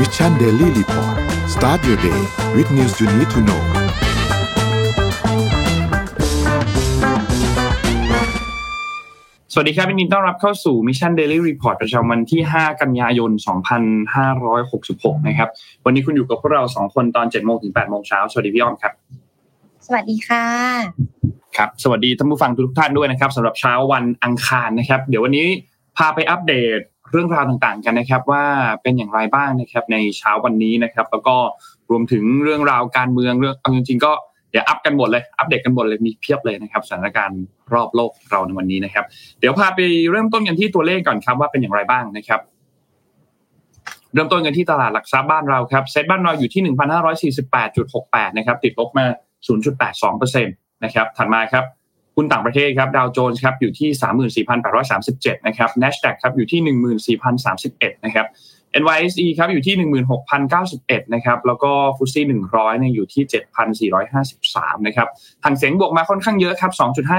Mission Daily Report start your day with news you need to know สวัสดีครับยินดีต้อนรับเข้าสู่ Mission Daily Report ประจำวันที่ 5 กันยายน 2566 นะครับ วันนี้คุณอยู่กับพวกเรา 2 คนตอน 7 โมงถึง 8 โมงเช้า สวัสดีพี่อ้อมครับ สวัสดีค่ะ ครับ สวัสดีท่านผู้ฟังทุกท่านด้วยนะครับสำหรับเช้าวันอังคารนะครับ เดี๋ยววันนี้พาไปอัปเดต เรื่องราวต่างๆกันนะครับ ว่าเป็นอย่างไรบ้างนะครับในเช้าวันนี้นะครับ แล้วก็รวมถึงเรื่องราวการเมืองเรื่องเอาจริงๆก็เดี๋ยวอัปกันหมดเลยอัปเดตกันหมดเลยมีเพียบเลยนะครับสถานการณ์รอบโลกเราในวันนี้นะครับ เดี๋ยวพาไปเริ่มต้นกันที่ตัวเลขก่อนครับว่าเป็นอย่างไรบ้างนะครับ เริ่มต้นกันที่ตลาดหลักทรัพย์บ้านเราครับเซ็ตบ้านเราอยู่ที่ 1,548.68 นะครับ ติดลบมา 0.82%นะครับถัดมาครับ หุ้นต่างประเทศครับดาวโจนส์ครับอยู่ที่ 34,837 นะครับ NASDAQ ครับอยู่ที่ 14,031 นะครับ NYSE ครับอยู่ที่ 16,091 นะครับ แล้วก็ฟุตซี่100เนี่ยอยู่ที่ 7,453 นะครับหังเสียงบวกมาค่อนข้างเยอะครับ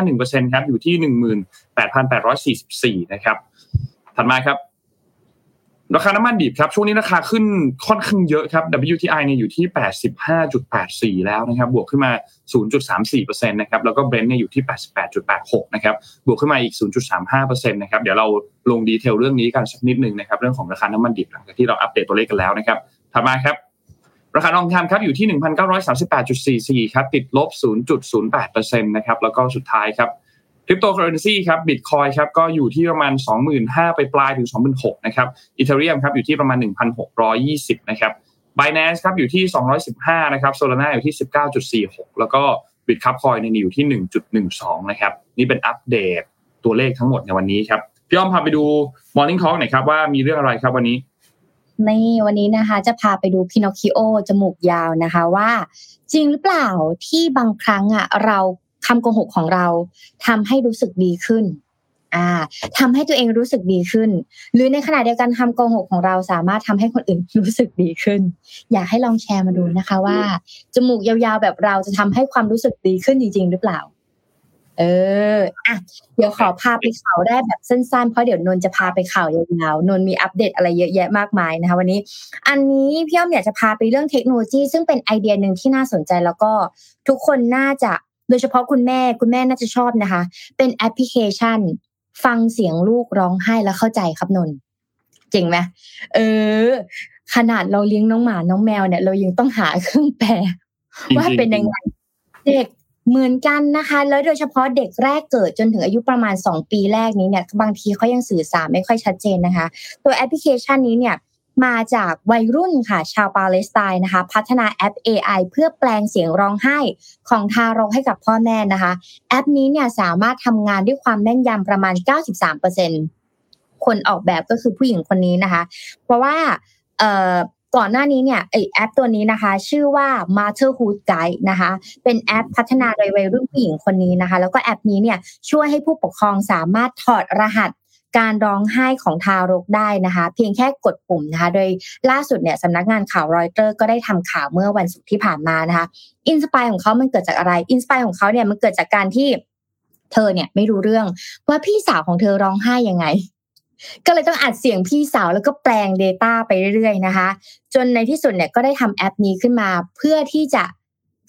2.51%ครับอยู่ที่ 18,844 นะครับ ถัดมาครับ ราคาน้ำมันดิบครับช่วงนี้ราคาขึ้นค่อนข้างเยอะครับ WTI เนี่ยอยู่ที่ 85.84 แล้วนะครับบวกขึ้นมา 0.34%นะครับแล้วก็ Brent เนี่ยอยู่ที่ 88.86 นะครับบวกขึ้นมาอีก 0.35%นะครับเดี๋ยวเราลงดีเทลเรื่องนี้กันสักนิดหนึ่งนะครับเรื่องของราคาน้ำมันดิบหลังจากที่เราอัปเดตตัวเลขกันแล้วนะครับถัดมาครับราคาทองคำครับอยู่ที่ 1,938.44 ครับติดลบ 0.08%นะครับแล้วก็สุดท้ายครับ คริปโตเคอเรนซีครับบิตคอยครับก็อยู่ที่ประมาณ 25,000ไปปลายถึง 26,000นะครับอีเทเรียมครับอยู่ที่ประมาณ 1,620นะครับ b i n a n c e ครับอยู่ที่ 215นะครับ Solana อยู่ที่ 19.46 แล้วก็ Bitkub Coin นี่อยู่ที่ 1.12นะครับนี่เป็นอัปเดตตัวเลขทั้งหมดในวันนี้ครับพี่อ้อมพาไปดู Morning Talk หน่อยครับว่ามีเรื่องอะไรครับวันนี้ในวันนี้นะคะจะพาไปดูพินอคคิโอจมูกยาวนะคะว่า จริงหรือเปล่าที่บางครั้งอะเรา คำโกหกของเราทำให้รู้สึกดีขึ้น อ่าทำให้ตัวเองรู้สึกดีขึ้น หรือในขณะเดียวกันคำโกหกของเราสามารถทำให้คนอื่นรู้สึกดีขึ้น อยากให้ลองแชร์มาดูนะคะว่า จมูกยาวๆแบบเราจะทำให้ความรู้สึกดีขึ้นจริง ๆ หรือเปล่า เอออะเดี๋ยวขอพาไปข่าวได้แบบสั้นๆ เพราะเดี๋ยวนนจะพาไปข่าวยาวๆนนมีอัปเดตอะไรเยอะแยะมากมายนะคะ วันนี้ อันนี้พี่อ้อมอยากจะพาไปเรื่องเทคโนโลยี ซึ่งเป็นไอเดียหนึ่งที่น่าสนใจแล้วก็ทุกคนน่าจะ โดยเฉพาะคุณแม่คุณแม่น่าจะชอบนะคะ เป็นแอปพลิเคชัน ฟังเสียงลูกร้องไห้แล้วเข้าใจครับนนเจ๋งไหมเออ ขนาดเราเลี้ยงน้องหมาน้องแมวเนี่ย เรายังต้องหาเครื่องแปลว่าเป็นยังไงเด็กเหมือนกันนะคะ แล้วโดยเฉพาะเด็กแรกเกิดจนถึงอายุประมาณ 2 ปีแรกนี้เนี่ย บางทีเขายังสื่อสารไม่ค่อยชัดเจนนะคะ ตัวแอปพลิเคชันนี้เนี่ย มาจากวัยรุ่นค่ะ ชาวปาเลสไตน์นะคะ พัฒนาแอป AI เพื่อแปลงเสียงร้องไห้ของทารกให้กับพ่อแม่นะคะ แอปนี้เนี่ยสามารถทำงานด้วยความแม่นยำประมาณ 93%คนออกแบบก็คือผู้หญิงคนนี้นะคะ เพราะว่าก่อนหน้านี้เนี่ยแอปตัวนี้นะคะ ชื่อว่า Motherhood Guide นะคะ เป็นแอปพัฒนาโดยวัยรุ่นผู้หญิงคนนี้นะคะ แล้วก็แอปนี้เนี่ยช่วยให้ผู้ปกครองสามารถถอดรหัส การร้องไห้ของทารกได้นะคะ เพียงแค่กดปุ่มนะคะ โดยล่าสุดเนี่ยสำนักงานข่าวรอยเตอร์ก็ได้ทำข่าวเมื่อวันศุกร์ที่ผ่านมานะคะinspire ของเขามันเกิดจากอะไร inspire ของเขาเนี่ยมันเกิดจากการที่เธอเนี่ยไม่รู้เรื่องว่าพี่สาวของเธอร้องไห้ยังไง ก็เลยต้องอัดเสียงพี่สาวแล้วก็แปลง Data ไปเรื่อย ๆ นะคะ จนในที่สุดเนี่ยก็ได้ทำแอปนี้ขึ้นมา เพื่อที่จะ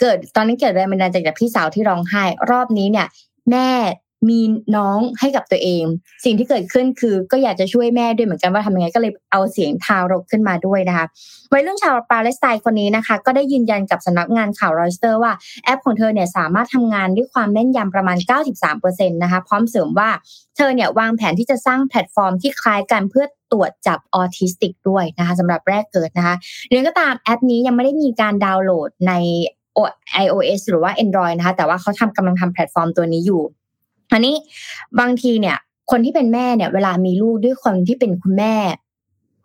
เกิดตอนนี้เกิดแรงบันดาลใจจากพี่สาวที่ร้องไห้ รอบนี้เนี่ย แม่ มีน้องให้กับตัวเอง สิ่งที่เกิดขึ้นคือก็อยากจะช่วยแม่ด้วยเหมือนกันว่าทำยังไงก็เลยเอาเสียงทารกขึ้นมาด้วยนะคะวัยรุ่นชาวปาเลสไตน์คนนี้นะคะ ก็ได้ยืนยันกับสำนักงานข่าวรอยเตอร์ว่าแอปของเธอเนี่ยสามารถทำงานด้วยความแม่นยำประมาณ 93%นะคะพร้อมเสริมว่าเธอเนี่ยวางแผนที่จะสร้างแพลตฟอร์มที่คล้ายกันเพื่อตรวจจับออทิสติกด้วยนะคะสำหรับแรกเกิดนะคะเรื่องก็ตามแอปนี้ยังไม่ได้มีการดาวน์โหลดใน iOS หรือว่า Android นะคะแต่ว่าเขาทำกำลังทำแพลตฟอร์มตัวนี้อยู่ อันนี้บางทีเนี่ย คนที่เป็นแม่เนี่ย เวลามีลูกด้วยคนที่เป็นคุณแม่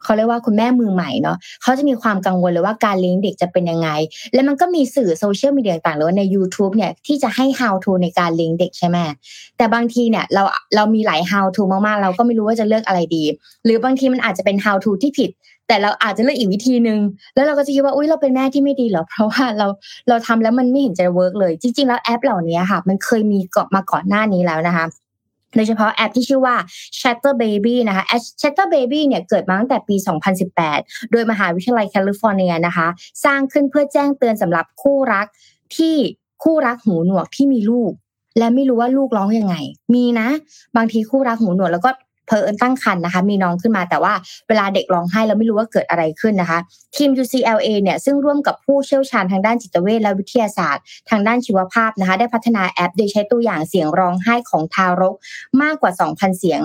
เขาเรียกว่าคุณแม่มือใหม่เนาะเขาจะมีความกังวลเลยว่าการเลี้ยงเด็กจะเป็นยังไง แล้วมันก็มีสื่อโซเชียลมีเดียต่างๆหรือว่าใน YouTube เนี่ยที่จะให้ how to ในการเลี้ยงเด็กใช่ไหมแต่บางทีเนี่ยเราเรามีหลาย how to มากๆ เราก็ไม่รู้ว่าจะเลือกอะไรดี หรือบางทีมันอาจจะเป็น how to ที่ผิด แต่เราอาจจะเลือกอีกวิธีหนึ่งแล้วเราก็จะคิดว่าอุ้ยเราเป็นแม่ที่ไม่ดีเหรอเพราะว่าเราเราทำแล้วมันไม่เห็นจะ work เลย จริง ๆ แล้วแอปเหล่านี้ค่ะ มันเคยมีเกาะมาก่อนหน้านี้แล้วนะคะโดยเฉพาะแอปที่ชื่อว่า Chatter Baby นะคะ Shatter Baby เนี่ยเกิดมาตั้งแต่ปี 2018 โดยมหาวิทยาลัยแคลิฟอร์เนียนะคะ สร้างขึ้นเพื่อแจ้งเตือนสำหรับคู่รักที่คู่รักหูหนวกที่มีลูก และไม่รู้ว่าลูกร้องยังไง มีนะ บางทีคู่รักหูหนวกแล้วก็ เพอเอิญตั้งครรภ์นะคะ มีน้องขึ้นมาแต่ว่าเวลาเด็กร้องไห้แล้วไม่รู้ว่าเกิดอะไรขึ้นนะคะ ทีม UCLA เนี่ยซึ่งร่วมกับผู้เชี่ยวชาญทางด้านจิตเวชและวิทยาศาสตร์ ทางด้านชีวภาพนะคะ ได้พัฒนาแอป โดยใช้ตัวอย่างเสียงร้องไห้ของทารกมากกว่า 2,000 เสียง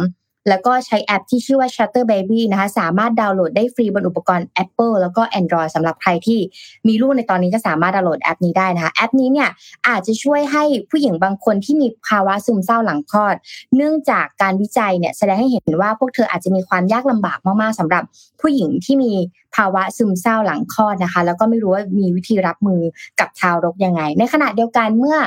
แล้วก็ใช้แอปที่ชื่อว่า Shutter Baby นะคะ สามารถดาวน์โหลดได้ฟรีบนอุปกรณ์ Apple แล้วก็ Android สำหรับใครที่มีลูกในตอนนี้ก็สามารถดาวน์โหลดแอปนี้ได้นะคะ แอปนี้เนี่ยอาจจะช่วยให้ผู้หญิงบางคนที่มีภาวะซึมเศร้าหลังคลอด เนื่องจากการวิจัยเนี่ยแสดงให้เห็นว่าพวกเธออาจจะมีความยากลำบากมากๆสำหรับผู้หญิงที่มีภาวะซึมเศร้าหลังคลอดนะคะ แล้วก็ไม่รู้ว่ามีวิธีรับมือกับทารกยังไง ในขณะเดียวกันเมื่อ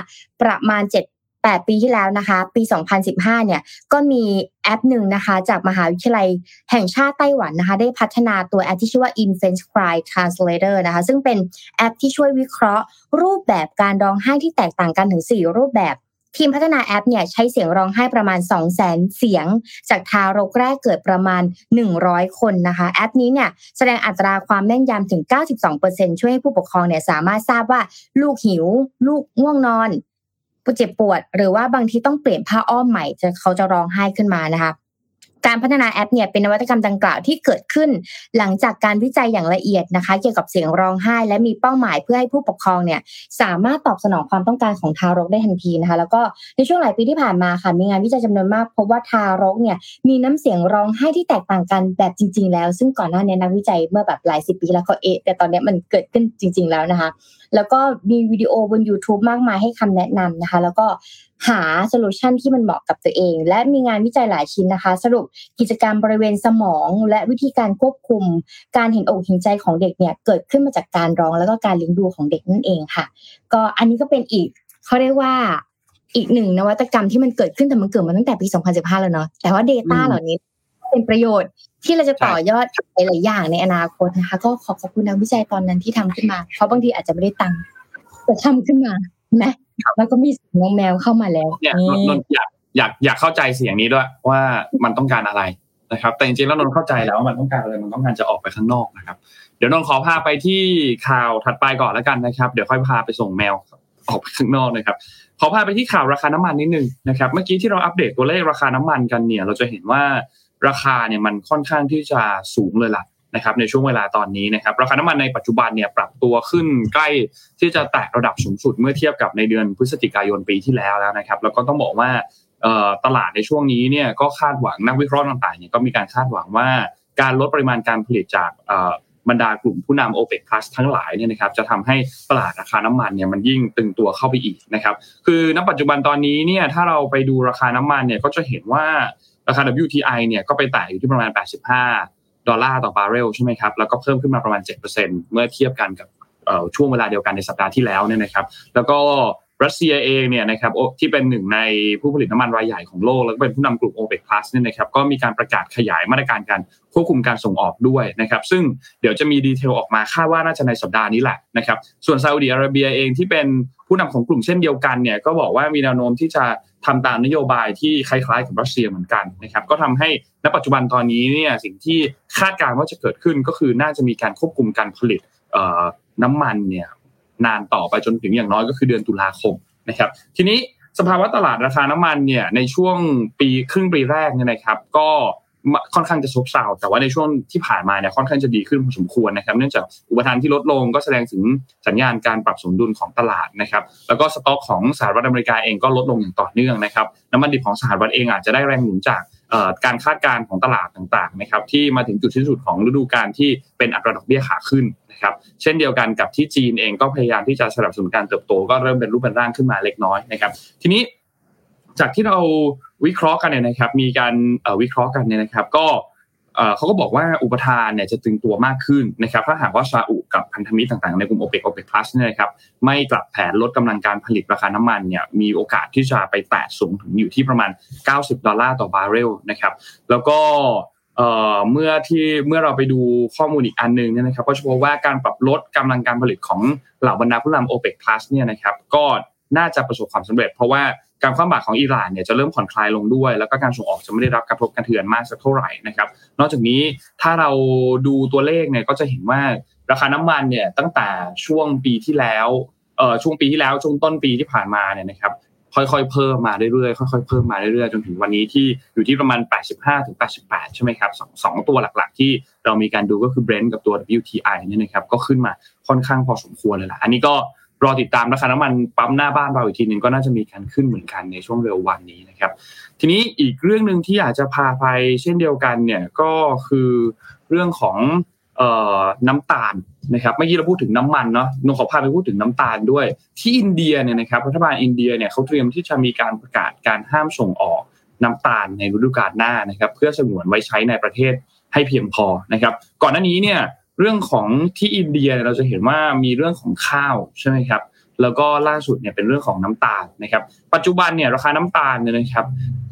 ประมาณ 7 8 ปีที่แล้วนะคะ ปี 2015 เนี่ยก็มีแอปหนึ่งนะคะ จากมหาวิทยาลัยแห่งชาติไต้หวันนะคะ ได้พัฒนาตัวแอปที่ชื่อว่า Infant Cry Translator นะคะ ซึ่งเป็นแอปที่ช่วยวิเคราะห์ รูปแบบการร้องไห้ที่แตกต่างกันถึง 4 รูปแบบทีมพัฒนาแอปเนี่ยใช้เสียงร้องไห้ประมาณ 2 0 0 0 0 0เสียง จากทารกแรกเกิดประมาณ 100 คนนะคะแอปนี้เนี่ยแสดงอัตราความแม่นยำถึง 92%ช่วยให้ผู้ปกครองเนี่ยสามารถทราบว่าลูกหิว ลูกง่วงนอน เจ็บปวด หรือว่าบางทีต้องเปลี่ยนผ้าอ้อมใหม่จะเขาจะร้องไห้ขึ้นมานะคะการพัฒนาแอปเนี่ยเป็นนวัตกรรมดังกล่าวที่เกิดขึ้น หลังจากการวิจัยอย่างละเอียดนะคะ เกี่ยวกับเสียงร้องไห้ และมีเป้าหมายเพื่อให้ผู้ปกครองเนี่ยสามารถตอบสนองความต้องการของทารกได้ทันทีนะคะ แล้วก็ในช่วงหลายปีที่ผ่านมาค่ะมีงานวิจัยจำนวนมากพบว่าทารกเนี่ยมีน้ำเสียงร้องไห้ที่แตกต่างกันแบบจริง ๆ แล้ว ซึ่งก่อนหน้านี้นักวิจัยเมื่อแบบหลายสิบปีแล้วเขาเอะแต่ตอนนี้มันเกิดขึ้นจริง ๆ แล้วนะคะ แล้วก็มีวิดีโอบน YouTube มากมายให้คำแนะนำนะคะ แล้วก็หาโซลูชันที่มันเหมาะกับตัวเอง และมีงานวิจัยหลายชิ้นนะคะ สรุปกิจกรรมบริเวณสมอง และวิธีการควบคุม การเห็นอกเห็นใจของเด็กเนี่ยเกิดขึ้นมาจากการร้องแล้วก็การเลี้ยงดูของเด็กนั่นเองค่ะ ก็อันนี้ก็เป็นอีกเขาเรียกว่าอีกหนึ่งนวัตกรรมที่มันเกิดขึ้นแต่มันเกิดมาตั้งแต่ปี 2015 แล้วเนาะแต่ว่า Data เหล่านี้ เป็นประโยชน์ ที่เราจะต่อยอดหลายอย่างในอนาคตนะคะ ก็ขอขอบคุณนักวิจัยตอนนั้นที่ทำขึ้นมา เพราะบางทีอาจจะไม่ได้ตังค์แต่ทำขึ้นมานะแล้วก็มีเสียงแมวเข้ามาแล้วเนี่ยนนอยากอยากอยากเข้าใจเสียงนี้ด้วยว่ามันต้องการอะไรนะครับ แต่จริงๆแล้วนนเข้าใจแล้วว่ามันต้องการอะไรมันต้องการจะออกไปข้างนอกนะครับ เดี๋ยวนนขอพาไปที่ข่าวถัดไปก่อนแล้วกันนะครับ เดี๋ยวค่อยพาไปส่งแมวออกไปข้างนอกนะครับขอพาไปที่ข่าวราคาน้ำมันนิดนึงนะครับ เมื่อกี้ที่เราอัปเดตตัวเลขราคาน้ำมันกันเนี่ย เราจะเห็นว่า ราคาเนี่ยมันค่อนข้างที่จะสูงเลยล่ะนะครับในช่วงเวลาตอนนี้นะครับราคาน้ำมันในปัจจุบันเนี่ยปรับตัวขึ้นใกล้ที่จะแตะระดับสูงสุดเมื่อเทียบกับในเดือนพฤศจิกายนปีที่แล้วแล้วนะครับ แล้วก็ต้องบอกว่าตลาดในช่วงนี้เนี่ยก็คาดหวังนักวิเคราะห์ต่างๆเนี่ยก็มีการคาดหวังว่าการลดปริมาณการผลิตจากบรรดากลุ่มผู้นำโอเปกพลัสทั้งหลายเนี่ยนะครับจะทำให้ตลาดราคาน้ำมันเนี่ยมันยิ่งตึงตัวเข้าไปอีกนะครับ คือณปัจจุบันตอนนี้เนี่ยถ้าเราไปดูราคาน้ำมันเนี่ยก็จะเห็นว่า ราคา WTI เนี่ยก็ไปแตะอยู่ที่ประมาณ 85 ดอลลาร์ต่อบาร์เรลใช่ไหมครับแล้วก็เพิ่มขึ้นมาประมาณ 7%เมื่อเทียบกันกับช่วงเวลาเดียวกันในสัปดาห์ที่แล้วเนี่ยนะครับ แล้วก็รัสเซียเองเนี่ยนะครับที่เป็นหนึ่งในผู้ผลิตน้ำมันรายใหญ่ของโลก แล้วก็เป็นผู้นำกลุ่มโอเปกพลัสเนี่ยนะครับก็มีการประกาศขยายมาตรการการควบคุมการส่งออกด้วยนะครับซึ่งเดี๋ยวจะมีดีเทลออกมาคาดว่าน่าจะในสัปดาห์นี้แหละนะครับส่วนซาอุดิอาระเบียเองที่เป็นผู้นำของกลุ่มเช่นเดียวกันเนี่ยก็บอกว่ามีแนวโน้มที่จะ ทำตามนโยบายที่คล้ายๆกับรัสเซียเหมือนกันนะครับก็ทำให้ณปัจจุบันตอนนี้เนี่ยสิ่งที่คาดการณ์ว่าจะเกิดขึ้นก็คือน่าจะมีการควบคุมการผลิตน้ำมันเนี่ยนานต่อไปจนถึงอย่างน้อยก็คือเดือนตุลาคมนะครับ ทีนี้สภาวะตลาดราคาน้ำมันเนี่ยในช่วงปีครึ่งปีแรกเนี่ยนะครับ ก็ ค่อนข้างจะซบเซาแต่ว่าในช่วงที่ผ่านมาเนี่ยค่อนข้างจะดีขึ้นพอสมควรนะครับ เนื่องจากอุปทานที่ลดลงก็แสดงถึงสัญญาณการปรับสมดุลของตลาดนะครับ แล้วก็สต็อกของสหรัฐอเมริกาเองก็ลดลงอย่างต่อเนื่องนะครับน้ำมันดิบของสหรัฐเองอาจจะได้แรงหนุนจากการคาดการณ์ของตลาดต่างๆนะครับที่มาถึงจุดที่สุดของฤดูกาลที่เป็นอัตราดอกเบี้ยขาขึ้นนะครับเช่นเดียวกันกับที่จีนเองก็พยายามที่จะสนับสนุนการเติบโตก็เริ่มเป็นรูปเป็นร่างขึ้นมาเล็กน้อยนะครับ ทีนี้จากที่เรา วิเคราะห์กันเนี่ยนะครับ มีการวิเคราะห์กันเนี่ยนะครับ ก็เขาก็บอกว่าอุปทานเนี่ยจะตึงตัวมากขึ้นนะครับถ้าหากว่าซาอุกับพันธมิตรต่างๆในกลุ่มโอเปกโอเปกพลัสเนี่ยนะครับไม่กลับแผนลดกำลังการผลิตราคาน้ำมันเนี่ยมีโอกาสที่จะไปแตะสูงถึงอยู่ที่ประมาณ 90 ดอลลาร์ต่อบาร์เรลนะครับแล้วก็เมื่อที่เมื่อเราไปดูข้อมูลอีกอันหนึ่งเนี่ยนะครับก็จะพบว่าการปรับลดกำลังการผลิตของเหล่าบรรดาผู้นำโอเปกพลัสเนี่ยนะครับก็น่าจะประสบความสำเร็จ เพราะว่า การคว่ำบาตรของอิหร่านเนี่ยจะเริ่มผ่อนคลายลงด้วย แล้วก็การส่งออกจะไม่ได้รับกระทบกระเทือนมากสักเท่าไหร่นะครับ นอกจากนี้ถ้าเราดูตัวเลขเนี่ยก็จะเห็นว่าราคาน้ำมันเนี่ยตั้งแต่ช่วงปีที่แล้วเอ่อช่วงปีที่แล้วช่วงต้นปีที่ผ่านมาเนี่ยนะครับค่อยๆ เพิ่มมาเรื่อยๆ ค่อยๆ เพิ่มมาเรื่อยๆ จนถึงวันนี้ที่อยู่ที่ประมาณ 85ถึง88 ใช่ไหมครับสองสองตัวหลักๆ ที่เรามีการดูก็คือ Brent กับตัว WTI เนี่ยนะครับ ก็ขึ้นมาค่อนข้างพอสมควรเลยล่ะ อันนี้ก็ รอติดตามราคาน้ำมันปั๊มหน้าบ้านเราอีกทีหนึ่งก็น่าจะมีการขึ้นเหมือนกันในช่วงเร็ววันนี้นะครับ ทีนี้อีกเรื่องหนึ่งที่อยากจะพาไปเช่นเดียวกันเนี่ยก็คือเรื่องของน้ำตาลนะครับเมื่อกี้เราพูดถึงน้ำมันเนาะนงขอพาไปพูดถึงน้ำตาลด้วย ที่อินเดียเนี่ยนะครับรัฐบาลอินเดียเนี่ยเขาเตรียมที่จะมีการประกาศการห้ามส่งออกน้ำตาลในฤดูกาลหน้านะครับ เพื่อสงวนไว้ใช้ในประเทศให้เพียงพอนะครับ ก่อนหน้านี้เนี่ย เรื่องของที่อินเดียเราจะเห็นว่ามีเรื่องของข้าวใช่ไหมครับแล้วก็ล่าสุดเนี่ยเป็นเรื่องของน้ำตาลนะครับปัจจุบันเนี่ยราคาน้ำตาลเนี่ยนะครับ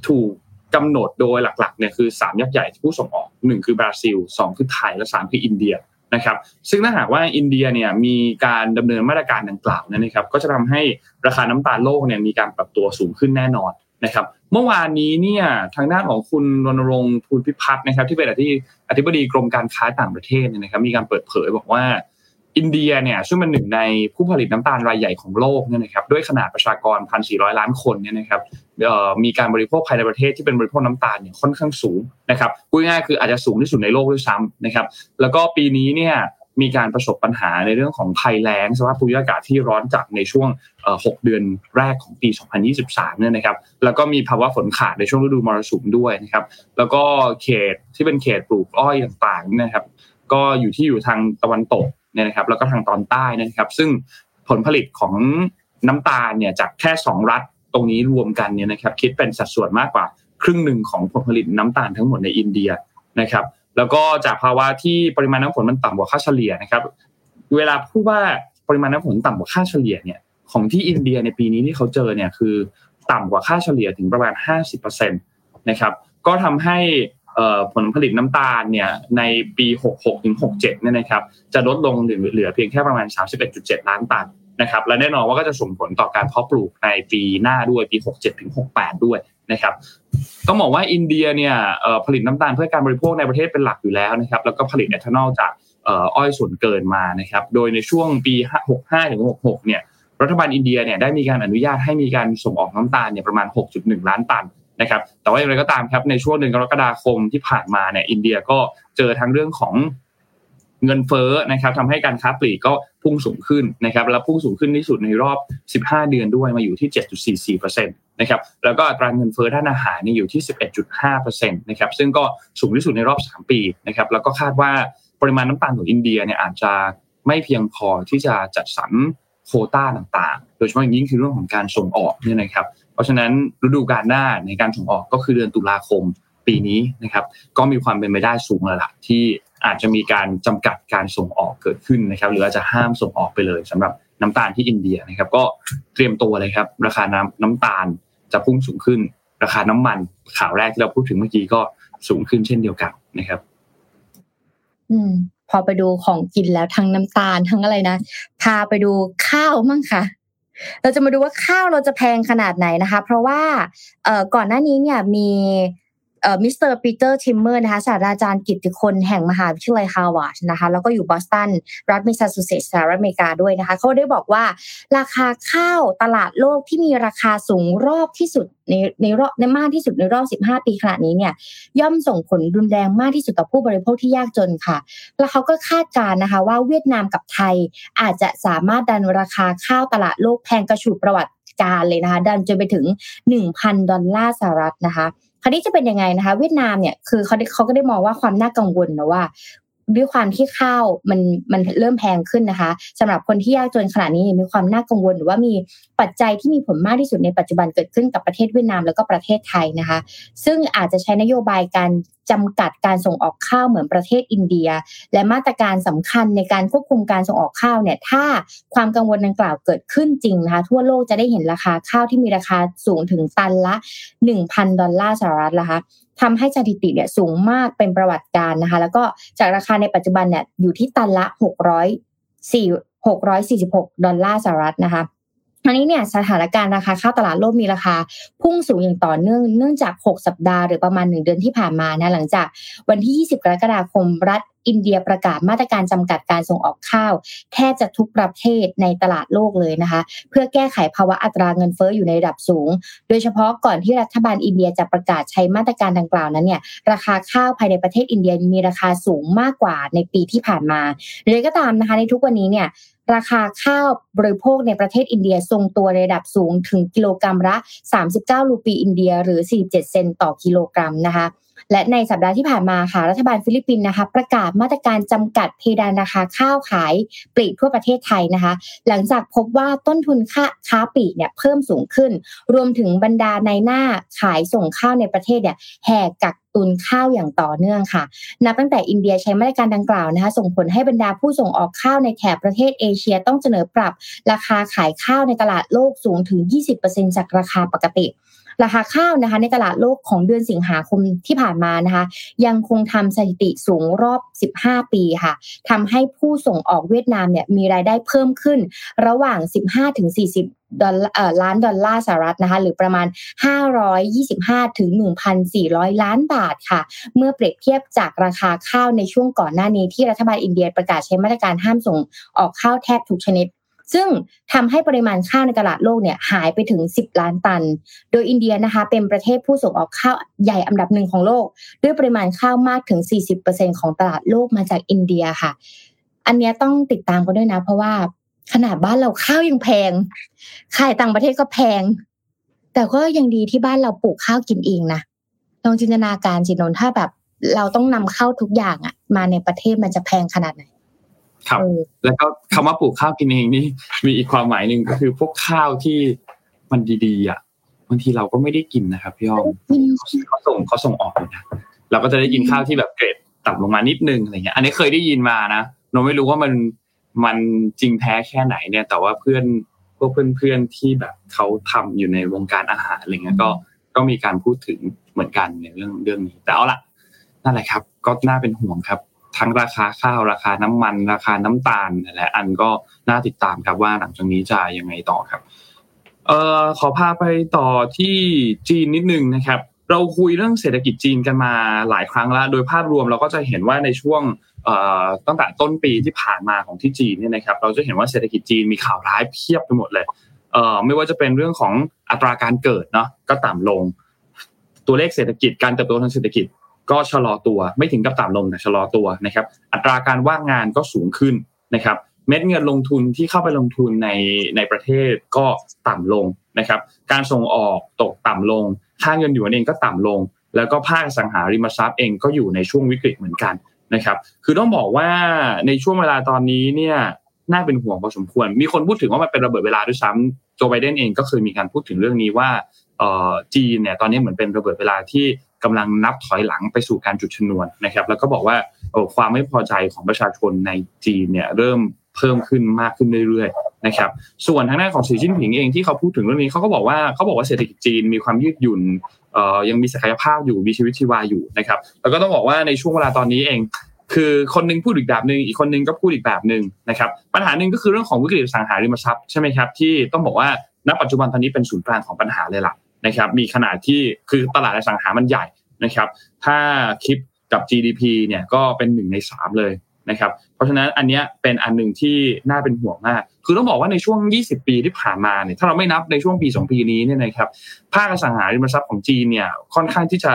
ถูกกำหนดโดยหลักๆเนี่ยคือ3ยักษ์ใหญ่ที่ผู้ส่งออก 1 คือบราซิล 2 คือไทย และ 3 คืออินเดียนะครับซึ่งถ้าหากว่าอินเดียเนี่ยมีการดำเนินมาตรการดังกล่าวนะครับก็จะทำให้ราคาน้ำตาลโลกเนี่ยมีการปรับตัวสูงขึ้นแน่นอน นะครับเมื่อวานนี้เนี่ยทางด้านของคุณรณรงค์ภูลพิพัฒน์นะครับที่เป็นอธิบดีกรมการค้าต่างประเทศเนี่ยนะครับมีการเปิดเผยบอกว่า อินเดียเนี่ยซึ่งเป็นหนึ่งในผู้ผลิตน้ำตาลรายใหญ่ของโลกเนี่ยนะครับด้วยขนาดประชากร 1,400 ล้านคนเนี่ยนะครับมีการบริโภคภายในประเทศที่เป็นบริโภคน้ำตาลเนี่ยค่อนข้างสูงนะครับพูดง่ายคืออาจจะสูงที่สุดในโลกด้วยซ้ำนะครับแล้วก็ปีนี้เนี่ย มีการประสบปัญหาในเรื่องของภัยแล้งสภาพภูมิอากาศที่ร้อนจัดในช่วง 6 เดือนแรกของปี 2023 เนี่ยนะครับ แล้วก็มีภาวะฝนขาดในช่วงฤดูมรสุมด้วยนะครับ แล้วก็เขตที่เป็นเขตปลูกอ้อยต่างๆนะครับ ก็อยู่ที่อยู่ทางตะวันตกเนี่ยนะครับ แล้วก็ทางตอนใต้นะครับ ซึ่งผลผลิตของน้ำตาลเนี่ยจากแค่ 2 รัฐตรงนี้รวมกันเนี่ยนะครับคิดเป็นสัดส่วนมากกว่าครึ่งหนึ่งของผลผลิตน้ำตาลทั้งหมดในอินเดียนะครับ แล้วก็จากภาวะที่ปริมาณน้ำฝนมันต่ำกว่าค่าเฉลี่ยนะครับ เวลาพูดว่าปริมาณน้ำฝนต่ำกว่าค่าเฉลี่ยเนี่ยของที่อินเดียในปีนี้ที่เขาเจอเนี่ยคือต่ำกว่าค่าเฉลี่ยถึงประมาณ 50%นะครับ ก็ทำให้ผลผลิตน้ำตาลเนี่ยในปี 66ถึง67เนี่ยนะครับ จะลดลงเหลือเพียงแค่ประมาณ 31.7 ล้านตันนะครับ และแน่นอนว่าก็จะส่งผลต่อการเพาะปลูกในปีหน้าด้วยปี 67ถึง68 ด้วย นะครับต้องบอกว่าอินเดียเนี่ยผลิตน้ำตาลเพื่อการบริโภคในประเทศเป็นหลักอยู่แล้วนะครับแล้วก็ผลิตเอทานอลจากอ้อยส่วนเกินมานะครับโดยในช่วงปี65ถึง66เนี่ยรัฐบาลอินเดียเนี่ยได้มีการอนุญาตให้มีการส่งออกน้ำตาลเนี่ยประมาณ 6.1 ล้านตันนะครับแต่ว่าอย่างไรก็ตามครับในช่วงเดือนกรกฎาคมที่ผ่านมาเนี่ยอินเดียก็เจอทั้งเรื่องของ เงินเฟ้อนะครับทำให้การค้าปลีกก็พุ่งสูงขึ้นนะครับแล้วพุ่งสูงขึ้นที่สุดในรอบ 15 เดือนด้วยมาอยู่ที่ 7.44%นะครับแล้วก็อัตราเงินเฟ้อด้านอาหารนี่อยู่ที่ 11.5%นะครับซึ่งก็สูงที่สุดในรอบ 3 ปีนะครับแล้วก็คาดว่าปริมาณน้ำตาลของอินเดียเนี่ยอาจจะไม่เพียงพอที่จะจัดสรรโคต้าต่างๆ โดยเฉพาะอย่างยิ่งคือเรื่องของการส่งออกเนี่ยนะครับ เพราะฉะนั้นฤดูกาลหน้าในการส่งออกก็คือเดือนตุลาคมปีนี้นะครับ ก็มีความเป็นไปได้สูงแล้วล่ะที่ อาจจะมีการจำกัดการส่งออกเกิดขึ้นนะครับ หรืออาจจะห้ามส่งออกไปเลยสำหรับน้ำตาลที่อินเดียนะครับ ก็เตรียมตัวเลยครับ ราคาน้ำน้ำตาลจะพุ่งสูงขึ้น ราคาน้ำมันข่าวแรกที่เราพูดถึงเมื่อกี้ก็สูงขึ้นเช่นเดียวกันนะครับ อืม พอไปดูของกินแล้วทั้งน้ำตาลทั้งอะไรนะพาไปดูข้าวมั่งค่ะเราจะมาดูว่าข้าวเราจะแพงขนาดไหนนะคะ เพราะว่าก่อนหน้านี้เนี่ยมี มิสเตอร์ Peter Timmer นะคะศาสตราจารย์กิตติคุณแห่งมหาวิทยาลัยฮาร์วาร์ดนะคะแล้วก็อยู่บอสตันรัฐแมสซาชูเซตส์สหรัฐอเมริกาด้วยนะคะเขาได้บอกว่า ราคาข้าวตลาดโลกที่มีราคาสูงรอบที่สุดในในรอบในมากที่สุดในรอบ 15 ปีขณะนี้เนี่ยย่อมส่งผลรุนแรงมากที่สุดต่อผู้บริโภคที่ยากจนค่ะ แล้วเขาก็คาดการณ์นะคะว่าเวียดนามกับไทยอาจจะสามารถดันราคาข้าวตลาดโลกแพงกระฉูดประวัติการณ์เลยนะคะดันจนไปถึง 1,000 ดอลลาร์สหรัฐนะคะ คราวนี้จะเป็นยังไงนะคะ เวียดนามเนี่ยคือเขาเขาก็ได้มองว่าความน่ากังวลนะว่า ด้วยความที่ข้าวมันมันเริ่มแพงขึ้นนะคะสำหรับคนที่ยากจนขนาดนี้มีความน่ากังวล หรือว่ามีปัจจัยที่มีผลมากที่สุดในปัจจุบันเกิดขึ้นกับประเทศเวียดนามแล้วก็ประเทศไทยนะคะ ซึ่งอาจจะใช้นโยบายการจำกัดการส่งออกข้าวเหมือนประเทศอินเดีย และมาตรการสำคัญในการควบคุมการส่งออกข้าวเนี่ยถ้าความกังวลดังกล่าวเกิดขึ้นจริงนะคะทั่วโลกจะได้เห็นราคาข้าวที่มีราคาสูงถึงตันละ 1,000 ดอลลาร์สหรัฐนะคะ ทำให้สถิติเนี่ยสูงมากเป็นประวัติการนะคะ แล้วก็จากราคาในปัจจุบันเนี่ยอยู่ที่ตันละ600 4 646ดอลลาร์สหรัฐนะคะอันนี้เนี่ยสถานการณ์ราคาข้าวตลาดโลกมีราคา พุ่งสูงอย่างต่อเนื่องเนื่องจาก 6 สัปดาห์หรือประมาณ 1 เดือนที่ผ่านมานะหลังจากวันที่ 20 กรกฎาคมรัฐ อินเดียประกาศมาตรการจำกัดการส่งออกข้าว แทบจะทุกประเทศในตลาดโลกเลยนะคะ เพื่อแก้ไขภาวะอัตราเงินเฟ้ออยู่ในระดับสูง โดยเฉพาะก่อนที่รัฐบาลอินเดียจะประกาศใช้มาตรการดังกล่าวนั้นเนี่ยราคาข้าวภายในประเทศอินเดียมีราคาสูงมากกว่าในปีที่ผ่านมาเลยก็ตามนะคะในทุกวันนี้เนี่ยราคาข้าวบริโภคในประเทศอินเดียทรงตัวในระดับสูงถึงกิโลกรัมละ 39 รูปีอินเดียหรือ 47 เซนต์ต่อกิโลกรัมนะคะ และในสัปดาห์ที่ผ่านมาค่ะรัฐบาลฟิลิปปินส์นะคะ ประกาศมาตรการจำกัดเพดานราคาข้าวขายปลีกทั่วประเทศไทยนะคะ หลังจากพบว่าต้นทุนค่าค้าปลีกเนี่ยเพิ่มสูงขึ้น รวมถึงบรรดาในหน้าขายส่งข้าวในประเทศเนี่ยแหกกักตุนข้าวอย่างต่อเนื่องค่ะ นับตั้งแต่อินเดียใช้มาตรการดังกล่าวนะคะ ส่งผลให้บรรดาผู้ส่งออกข้าวในแถบประเทศเอเชียต้องเสนอปรับราคาขายข้าวในตลาดโลกสูงถึง 20%จากราคาปกติ ราคาข้าวนะคะ ในตลาดโลกของเดือนสิงหาคมที่ผ่านมานะคะ ยังคงทำสถิติสูงรอบ 15 ปีค่ะทำให้ผู้ส่งออกเวียดนามเนี่ยมีรายได้เพิ่มขึ้นระหว่าง 15-40ดอลล้านดอลลาร์สหรัฐนะคะหรือประมาณ 525 ถึง 1,400 ล้านบาทค่ะ เมื่อเปรียบเทียบจากราคาข้าวในช่วงก่อนหน้านี้ที่รัฐบาลอินเดียประกาศใช้มาตรการห้ามส่งออกข้าวแทบทุกชนิด ซึ่งทำให้ปริมาณข้าวในตลาดโลกเนี่ยหายไปถึง 10 ล้านตัน โดยอินเดียนะคะเป็นประเทศผู้ส่งออกข้าวใหญ่อันดับหนึ่งของโลก ด้วยปริมาณข้าวมากถึง 40%ของตลาดโลกมาจากอินเดียค่ะ อันนี้ต้องติดตามกันด้วยนะ เพราะว่าขนาดบ้านเราข้าวยังแพงขายต่างประเทศก็แพง แต่ก็ยังดีที่บ้านเราปลูกข้าวกินเองนะลองจินตนาการจินนถ้าแบบ เราต้องนำเข้าทุกอย่างอะมาในประเทศมันจะแพงขนาดไหน ครับเออแล้วก็คำว่าปลูกข้าวกินเองนี่มีอีกความหมายหนึ่งก็คือพวกข้าวที่มันดีๆอะบางทีเราก็ไม่ได้กินนะครับพี่อ้อมเขาส่งเขาส่งออกเลยนะเราก็จะได้กินข้าวที่แบบเกรดต่ำลงมานิดนึงอะไรเงี้ย อันนี้เคยได้ยินมานะโนไม่รู้ว่ามันมันจริงแท้แค่ไหนเนี่ย แต่ว่าเพื่อนพวกเพื่อนๆที่แบบเขาทำอยู่ในวงการอาหารอะไรเงี้ยก็ก็มีการพูดถึงเหมือนกันในเรื่องเรื่องนี้แต่เอาล่ะนั่นแหละครับ ก็น่าเป็นห่วงครับ ทั้งราคาข้าวราคาน้ำมัน ราคาน้ำตาลและอันก็น่าติดตามครับว่าหลังจากนี้จะยังไงต่อครับเอ่อขอพาไปต่อที่จีนนิดนึงนะครับ เราคุยเรื่องเศรษฐกิจจีนกันมาหลายครั้งแล้ว โดยภาพรวมเราก็จะเห็นว่าในช่วงตั้งแต่ต้นปีที่ผ่านมาของที่จีนเนี่ยนะครับ เราจะเห็นว่าเศรษฐกิจจีนมีข่าวร้ายเพียบไปหมดเลยเอ่อไม่ว่าจะเป็นเรื่องของอัตราการเกิดเนาะก็ต่ำลง ตัวเลขเศรษฐกิจการเติบโตทางเศรษฐกิจ ก็ชะลอตัวไม่ถึงกับต่ำลงแต่ชะลอตัวนะครับ อัตราการว่างงานก็สูงขึ้นนะครับ เม็ดเงินลงทุนที่เข้าไปลงทุนในในประเทศก็ต่ำลงนะครับ การส่งออกตกต่ำลงค่าเงินหยวนเองก็ต่ำลง แล้วก็ภาคสังหาริมทรัพย์เองก็อยู่ในช่วงวิกฤตเหมือนกันนะครับ คือต้องบอกว่าในช่วงเวลาตอนนี้เนี่ยน่าเป็นห่วงพอสมควร มีคนพูดถึงว่ามันเป็นระเบิดเวลาด้วยซ้ำโจไบเดนเองก็เคยมีการพูดถึงเรื่องนี้ว่าอ่อจีนเนี่ยตอนนี้เหมือนเป็นระเบิดเวลาที่ กำลังนับถอยหลังไปสู่การจุดชนวนนะครับ แล้วก็บอกว่าความไม่พอใจของประชาชนในจีนเนี่ยเริ่มเพิ่มขึ้นมากขึ้นเรื่อยๆนะครับ ส่วนทางด้านของสีจิ้นผิงเองที่เขาพูดถึงเรื่องนี้เขาก็บอกว่าเขาบอกว่าเศรษฐกิจจีนมีความยืดหยุ่นยังมีศักยภาพอยู่มีชีวิตชีวาอยู่นะครับแล้วก็ต้องบอกว่าในช่วงเวลาตอนนี้เอง คือคนหนึงพูดอีกแบบหนึ่งอีกคนหนึงก็พูดอีกแบบหนึ่งนะครับปัญหาหนึ่งก็คือเรื่องของวิกฤตสังหาริมทรัพย์ใช่ไหมครับที่ต้องบอกว่าณปัจจุบันตอนนี้เป็นศูนย์กลางของปัญหาเลยล่ะ นะครับ มีขนาดที่คือตลาดอสังหามันใหญ่นะครับ ถ้าคิดกับ GDP เนี่ยก็เป็นหนึ่งในสามเลยนะครับ เพราะฉะนั้นอันนี้เป็นอันหนึ่งที่น่าเป็นห่วงมาก คือต้องบอกว่าในช่วง 20 ปีที่ผ่านมาเนี่ยถ้าเราไม่นับในช่วงปี 2 ปีนี้เนี่ยนะครับภาคอสังหาริมทรัพย์ของจีนเนี่ยค่อนข้างที่จะ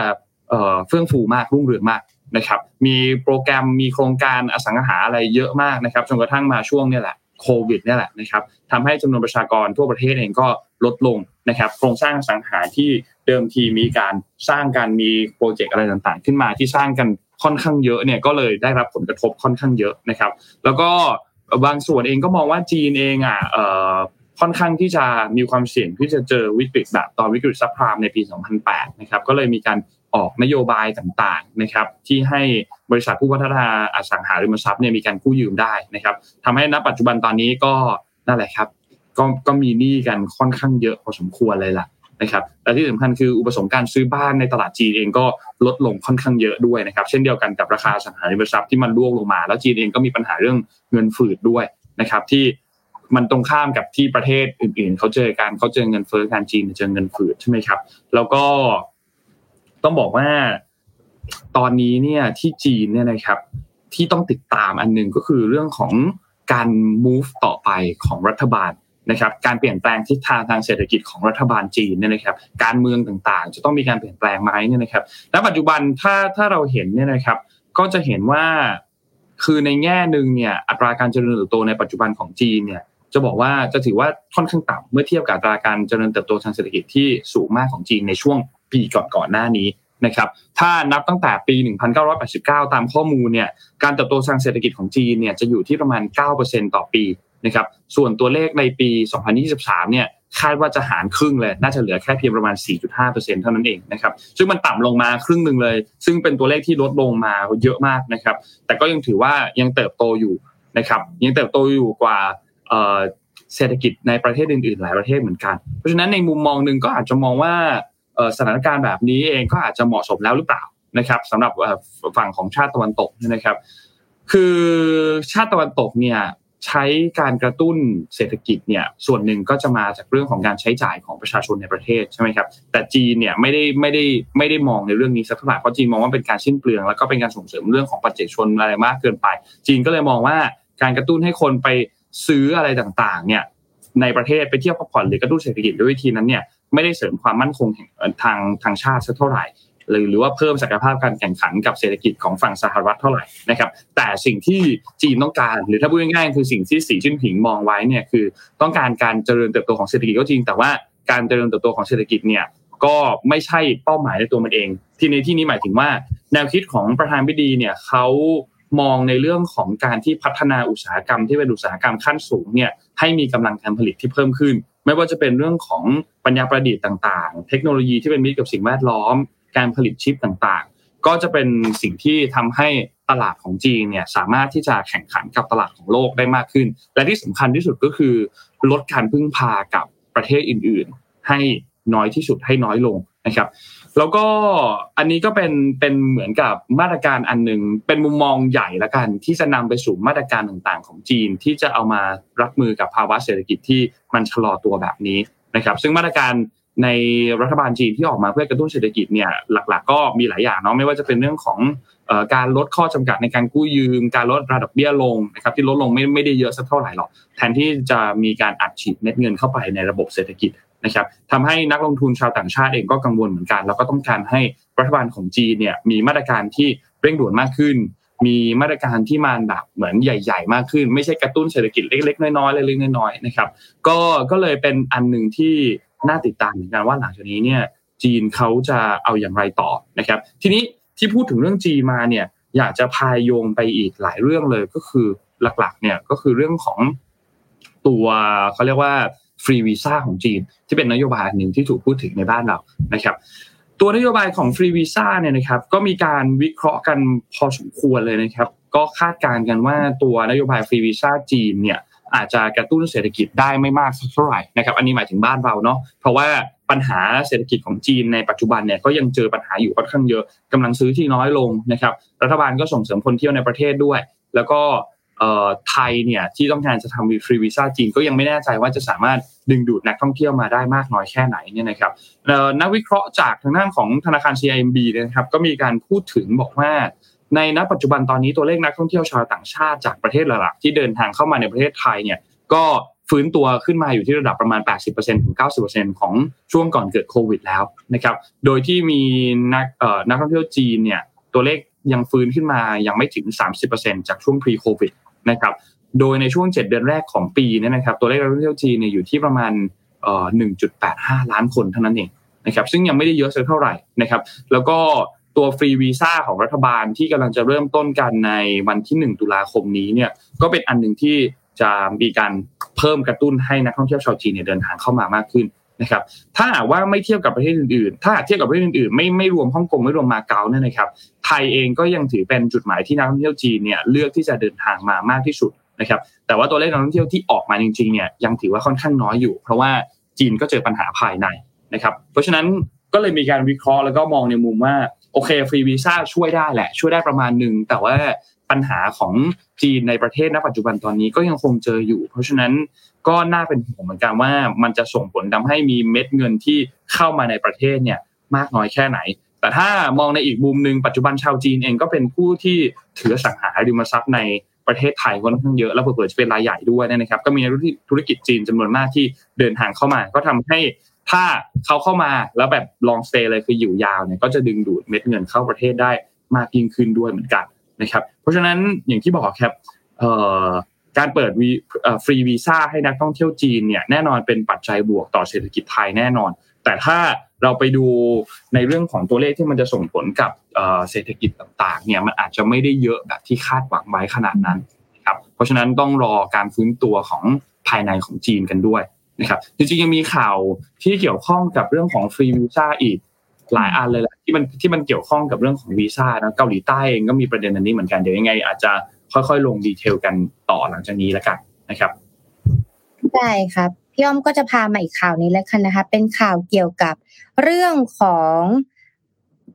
เฟื่องฟูมากรุ่งเรืองมากนะครับ มีโปรแกรมมีโครงการอสังหาอะไรเยอะมากนะครับจนกระทั่งมาช่วงนี่แหละ โควิดเนี่ยแหละนะครับทำให้จำนวนประชากรทั่วประเทศเองก็ลดลงนะครับ โครงสร้างสังหาที่เดิมทีมีการสร้างการมีโปรเจกต์อะไรต่างๆ ขึ้นมาที่สร้างกันค่อนข้างเยอะเนี่ยก็เลยได้รับผลกระทบค่อนข้างเยอะนะครับ แล้วก็บางส่วนเองก็มองว่าจีนเองอะค่อนข้างที่จะมีความเสี่ยงที่จะเจอวิกฤตแบบตอนวิกฤตซับพรามในปี 2008 นะครับ ก็เลยมีการ ออกนโยบายต่างๆนะครับที่ให้บริษัทผู้พัฒนาอสังหาริมทรัพย์เนี่ยมีการกู้ยืมได้นะครับทำให้ณปัจจุบันตอนนี้ก็นั่นแหละครับก็ก็มีหนี้กันค่อนข้างเยอะพอสมควรเลยล่ะนะครับและที่สำคัญคืออุปสงค์การซื้อบ้านในตลาดจีนเองก็ลดลงค่อนข้างเยอะด้วยนะครับ เช่นเดียวกันกับราคาอสังหาริมทรัพย์ที่มันร่วงลงมา แล้วจีนเองก็มีปัญหาเรื่องเงินฝืดด้วยนะครับ ที่มันตรงข้ามกับที่ประเทศอื่น ๆเขาเจอการเขาเจอเงินเฟ้อการจีนเจอเงินฝืดใช่ไหมครับ แล้วก็ ต้องบอกว่าตอนนี้เนี่ยที่จีนเนี่ยนะครับ ที่ต้องติดตามอันหนึ่งก็คือเรื่องของการ move ต่อไปของรัฐบาลนะครับ การเปลี่ยนแปลงทิศทางทางเศรษฐกิจของรัฐบาลจีนเนี่ยนะครับ การเมืองต่างๆ จะต้องมีการเปลี่ยนแปลงไหมเนี่ยนะครับณปัจจุบันถ้าถ้าเราเห็นเนี่ยนะครับ ก็จะเห็นว่าคือในแง่หนึ่งเนี่ยอัตราการเจริญเติบโตในปัจจุบันของจีนเนี่ยจะบอกว่าจะถือว่าค่อนข้างต่ำเมื่อเทียบกับอัตราการเจริญเติบโตทางเศรษฐกิจที่สูงมากของจีนในช่วง ปีก่อนๆหน้านี้นะครับ ถ้านับตั้งแต่ปี 1989 ตามข้อมูลเนี่ย การเติบโตทางเศรษฐกิจของจีนเนี่ยจะอยู่ที่ประมาณ 9%ต่อปีนะครับ ส่วนตัวเลขในปี 2023 เนี่ยคาดว่าจะหารครึ่งเลย น่าจะเหลือแค่เพียงประมาณ 4.5%เท่านั้นเองนะครับ ซึ่งมันต่ำลงมาครึ่งหนึ่งเลย ซึ่งเป็นตัวเลขที่ลดลงมาเยอะมากนะครับ แต่ก็ยังถือว่ายังเติบโตอยู่นะครับ ยังเติบโตอยู่กว่าเศรษฐกิจในประเทศอื่นๆ หลายประเทศเหมือนกัน เพราะฉะนั้นในมุมมองหนึ่งก็อาจจะมองว่า สถานการณ์แบบนี้เองก็อาจจะเหมาะสมแล้วหรือเปล่านะครับสำหรับฝั่งของชาติตะวันตกนะครับ คือชาติตะวันตกเนี่ยใช้การกระตุ้นเศรษฐกิจเนี่ยส่วนหนึ่งก็จะมาจากเรื่องของการใช้จ่ายของประชาชนในประเทศใช่ไหมครับแต่จีนเนี่ยไม่ได้ไม่ได้ไม่ได้มองในเรื่องนี้สักเท่าไหร่เพราะจีนมองว่าเป็นการสิ้นเปลือง แล้วก็เป็นการส่งเสริมเรื่องของปัจเจกชนอะไรมากเกินไป จีนก็เลยมองว่าการกระตุ้นให้คนไปซื้ออะไรต่างๆเนี่ยในประเทศไปเที่ยวพักผ่อนหรือกระตุ้นเศรษฐกิจด้วยวิธีนั้นเนี่ยไม่ได้เสริมความมั่นคงทางทางชาติสักเท่าไหร่หรือหรือว่าเพิ่มศักยภาพการแข่งขันกับเศรษฐกิจของฝั่งสหรัฐเท่าไหร่นะครับ แต่สิ่งที่จีนต้องการ หรือถ้าพูดง่ายๆคือสิ่งที่สีจิ้นผิงมองไว้เนี่ยคือต้องการการเจริญเติบโตของเศรษฐกิจก็จริง แต่ว่าการเจริญเติบโตของเศรษฐกิจเนี่ยก็ไม่ใช่เป้าหมายในตัวมันเอง ที่ในที่นี้หมายถึงว่า แนวคิดของประธานพิดีเนี่ยเขามองในเรื่องของการที่พัฒนาอุตสาหกรรมที่เป็นอุตสาหกรรมขั้นสูงเนี่ย ให้มีกำลังการผลิตที่เพิ่มขึ้น ไม่ว่าจะเป็นเรื่องของปัญญาประดิษฐ์ต่างๆ เทคโนโลยีที่เป็นมิตรกับสิ่งแวดล้อม การผลิตชิปต่างๆ ก็จะเป็นสิ่งที่ทำให้ตลาดของจีนเนี่ยสามารถที่จะแข่งขันกับตลาดของโลกได้มากขึ้น และที่สำคัญที่สุดก็คือ ลดการพึ่งพากับประเทศอื่น ๆ ให้น้อยที่สุดให้น้อยลงนะครับ แล้วก็อันนี้ก็เป็นเป็นเหมือนกับมาตรการอันหนึ่งเป็นมุมมองใหญ่ละกัน ที่จะนำไปสู่มาตรการต่างๆ ของจีนที่จะเอามารับมือกับภาวะเศรษฐกิจที่มันชะลอตัวแบบนี้นะครับ ซึ่งมาตรการในรัฐบาลจีนที่ออกมาเพื่อกระตุ้นเศรษฐกิจเนี่ยหลัก ๆ ก็มีหลายอย่างเนาะไม่ว่าจะเป็นเรื่องของการลดข้อจำกัดในการกู้ยืม การลดระดับเบี้ยลงนะครับที่ลดลงไม่ไม่ได้เยอะสักเท่าไหร่หรอกแทนที่จะมีการอัดฉีดเม็ดเงินเข้าไปในระบบเศรษฐกิจ นะครับทำให้นักลงทุนชาวต่างชาติเองก็กังวลเหมือนกัน แล้วก็ต้องการให้รัฐบาลของจีนเนี่ยมีมาตรการที่เร่งด่วนมากขึ้น มีมาตรการที่มันแบบเหมือนใหญ่ ๆ มากขึ้น ไม่ใช่กระตุ้นเศรษฐกิจเล็ก ๆ น้อยๆเล็กๆน้อยๆนะครับก็ก็เลยเป็นอันหนึ่งที่น่าติดตามเหมือนกันว่าหลังจากนี้เนี่ยจีนเขาจะเอาอย่างไรต่อนะครับ ทีนี้ที่พูดถึงเรื่องจีนมาเนี่ยอยากจะพายโยงไปอีกหลายเรื่องเลยก็คือหลักๆเนี่ยก็คือเรื่องของตัวเขาเรียกว่า ฟรีวีซ่าของจีน ที่เป็นนโยบายหนึ่งที่ถูกพูดถึงในบ้านเรานะครับตัวนโยบายของฟรีวีซ่าเนี่ยนะครับก็มีการวิเคราะห์กันพอสมควรเลยนะครับ ก็คาดการณ์กันว่าตัวนโยบายฟรีวีซ่าจีนเนี่ยอาจจะกระตุ้นเศรษฐกิจได้ไม่มากสักเท่าไหร่นะครับอันนี้หมายถึงบ้านเราเนาะเพราะว่าปัญหาเศรษฐกิจของจีนในปัจจุบันเนี่ยก็ยังเจอปัญหาอยู่ค่อนข้างเยอะกำลังซื้อที่น้อยลงนะครับรัฐบาลก็ส่งเสริมคนเที่ยวในประเทศด้วย แล้วก็ ไทยเนี่ยที่ต้องการจะทำฟรีวีซ่าจีนก็ยังไม่แน่ใจว่าจะสามารถดึงดูดนักท่องเที่ยวมาได้มากน้อยแค่ไหนเนี่ยนะครับนักวิเคราะห์จากทางด้านของธนาคาร CIMB นะครับก็มีการพูดถึงบอกว่า ในณปัจจุบันตอนนี้ตัวเลขนักท่องเที่ยวชาวต่างชาติจากประเทศหลักๆที่เดินทางเข้ามาในประเทศไทยเนี่ยก็ฟื้นตัวขึ้นมาอยู่ที่ระดับประมาณ 80%ถึง 90%ของช่วงก่อนเกิดโควิดแล้วนะครับโดยที่มีนักนักท่องเที่ยวจีนเนี่ยตัวเลขยังฟื้นขึ้นมายังไม่ถึง 30%จากช่วง pre covid นะครับโดยในช่วง 7 เดือนแรกของปีนี้นะครับตัวเลขนักท่องเที่ยวจีนเนี่ยอยู่ที่ประมาณ1.85 ล้านคนเท่านั้นเองนะครับซึ่งยังไม่ได้เยอะสักเท่าไหร่นะครับแล้วก็ตัวฟรีวีซ่าของรัฐบาลที่กำลังจะเริ่มต้นกันในวันที่ 1 ตุลาคมนี้เนี่ยก็เป็นอันหนึ่งที่จะมีการเพิ่มกระตุ้นให้นักท่องเที่ยวชาวจีนเนี่ยเดินทางเข้ามามากขึ้นนะครับถ้าหากว่าไม่เทียบกับประเทศอื่นๆ ถ้าเทียบกับประเทศอื่นๆ ไม่ไม่รวมฮ่องกงไม่รวมมาเก๊าเนี่ยนะครับ ไทยเองก็ยังถือเป็นจุดหมายที่นักท่องเที่ยวจีนเนี่ยเลือกที่จะเดินทางมามากที่สุดนะครับ แต่ว่าตัวเลขนักท่องเที่ยวที่ออกมาจริงๆเนี่ยยังถือว่าค่อนข้างน้อยอยู่ เพราะว่าจีนก็เจอปัญหาภายในนะครับ เพราะฉะนั้นก็เลยมีการวิเคราะห์แล้วก็มองในมุมว่าโอเคฟรีวีซ่าช่วยได้แหละ ช่วยได้ประมาณหนึ่งแต่ว่าปัญหาของจีนในประเทศณปัจจุบันตอนนี้ก็ยังคงเจออยู่ เพราะฉะนั้นก็น่าเป็นห่วงเหมือนกันว่ามันจะส่งผลทำให้มีเม็ดเงินที่เข้ามาในประเทศเนี่ยมากน้อยแค่ไหน แต่ถ้ามองในอีกมุมหนึ่งปัจจุบันชาวจีนเองก็เป็นผู้ที่ถือสังหาริมทรัพย์ในประเทศไทยค่อนข้างเยอะ แล้วเผื่อจะเป็นรายใหญ่ด้วยนะครับ ก็มีธุรกิจจีนจำนวนมากที่เดินทางเข้ามา ก็ทำให้ถ้าเขาเข้ามาแล้วแบบลองสเตย์เลยคืออยู่ยาวเนี่ยก็จะดึงดูดเม็ดเงินเข้าประเทศได้มากยิ่งขึ้นด้วยเหมือนกันนะครับ เพราะฉะนั้นอย่างที่บอกครับการเปิดฟรีวีซ่าให้นักท่องเที่ยวจีนเนี่ยแน่นอนเป็นปัจจัยบวกต่อเศรษฐกิจไทยแน่นอน แต่ถ้า เราไปดูในเรื่องของตัวเลขที่มันจะส่งผลกับเศรษฐกิจต่างๆเนี่ยมันอาจจะไม่ได้เยอะแบบที่คาดหวังไว้ขนาดนั้นครับเพราะฉะนั้นต้องรอการฟื้นตัวของภายในของจีนกันด้วยนะครับจริงๆยังมีข่าวที่เกี่ยวข้องกับเรื่องของฟรีวีซ่าอีกหลายอันเลยแหละที่มันที่มันเกี่ยวข้องกับเรื่องของวีซ่านะเกาหลีใต้เองก็มีประเด็นอันนี้เหมือนกันเดี๋ยวยังไง อาจจะค่อยๆ ลง detail กันต่อหลังจากนี้แล้วกันนะครับได้ครับ พี่อ้อมก็จะพามาอีกข่าวนี้แล้วกันนะคะ เป็นข่าวเกี่ยวกับเรื่องของ